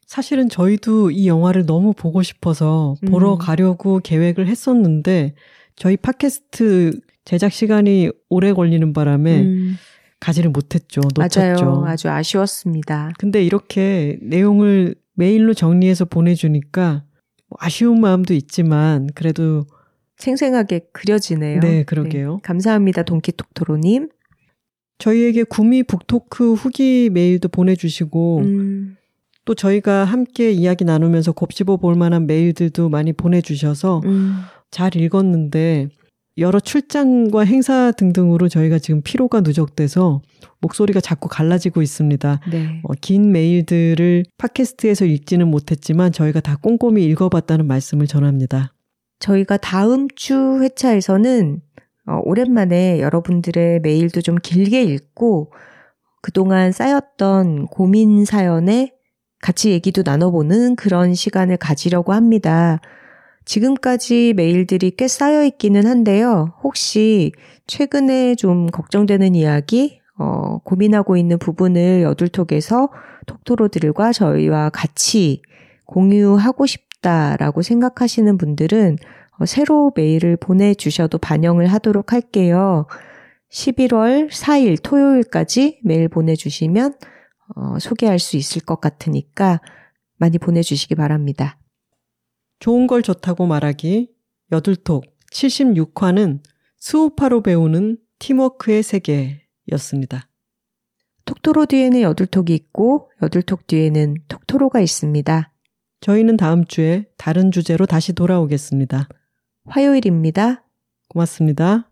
사실은 저희도 이 영화를 너무 보고 싶어서 보러 음. 가려고 계획을 했었는데 저희 팟캐스트 제작 시간이 오래 걸리는 바람에 음, 가지를 못했죠. 놓쳤죠. 맞아요. 아주 아쉬웠습니다. 근데 이렇게 내용을 메일로 정리해서 보내주니까 뭐 아쉬운 마음도 있지만 그래도 생생하게 그려지네요. 네, 그러게요. 감사합니다, 동키톡토로님. 저희에게 구미 북토크 후기 메일도 보내주시고 음, 또 저희가 함께 이야기 나누면서 곱씹어 볼 만한 메일들도 많이 보내주셔서 음, 잘 읽었는데 여러 출장과 행사 등등으로 저희가 지금 피로가 누적돼서 목소리가 자꾸 갈라지고 있습니다. 네. 어, 긴 메일들을 팟캐스트에서 읽지는 못했지만 저희가 다 꼼꼼히 읽어봤다는 말씀을 전합니다. 저희가 다음 주 회차에서는 어, 오랜만에 여러분들의 메일도 좀 길게 읽고 그동안 쌓였던 고민 사연에 같이 얘기도 나눠보는 그런 시간을 가지려고 합니다. 지금까지 메일들이 꽤 쌓여 있기는 한데요. 혹시 최근에 좀 걱정되는 이야기, 어, 고민하고 있는 부분을 여둘톡에서 톡토로들과 저희와 같이 공유하고 싶다라고 생각하시는 분들은 어, 새로 메일을 보내주셔도 반영을 하도록 할게요. 11월 4일 토요일까지 메일 보내주시면 어, 소개할 수 있을 것 같으니까 많이 보내주시기 바랍니다. 좋은 걸 좋다고 말하기 여둘톡 76화는 수우파로 배우는 팀워크의 세계였습니다. 톡토로 뒤에는 여둘톡이 있고 여둘톡 뒤에는 톡토로가 있습니다. 저희는 다음 주에 다른 주제로 다시 돌아오겠습니다. 화요일입니다. 고맙습니다.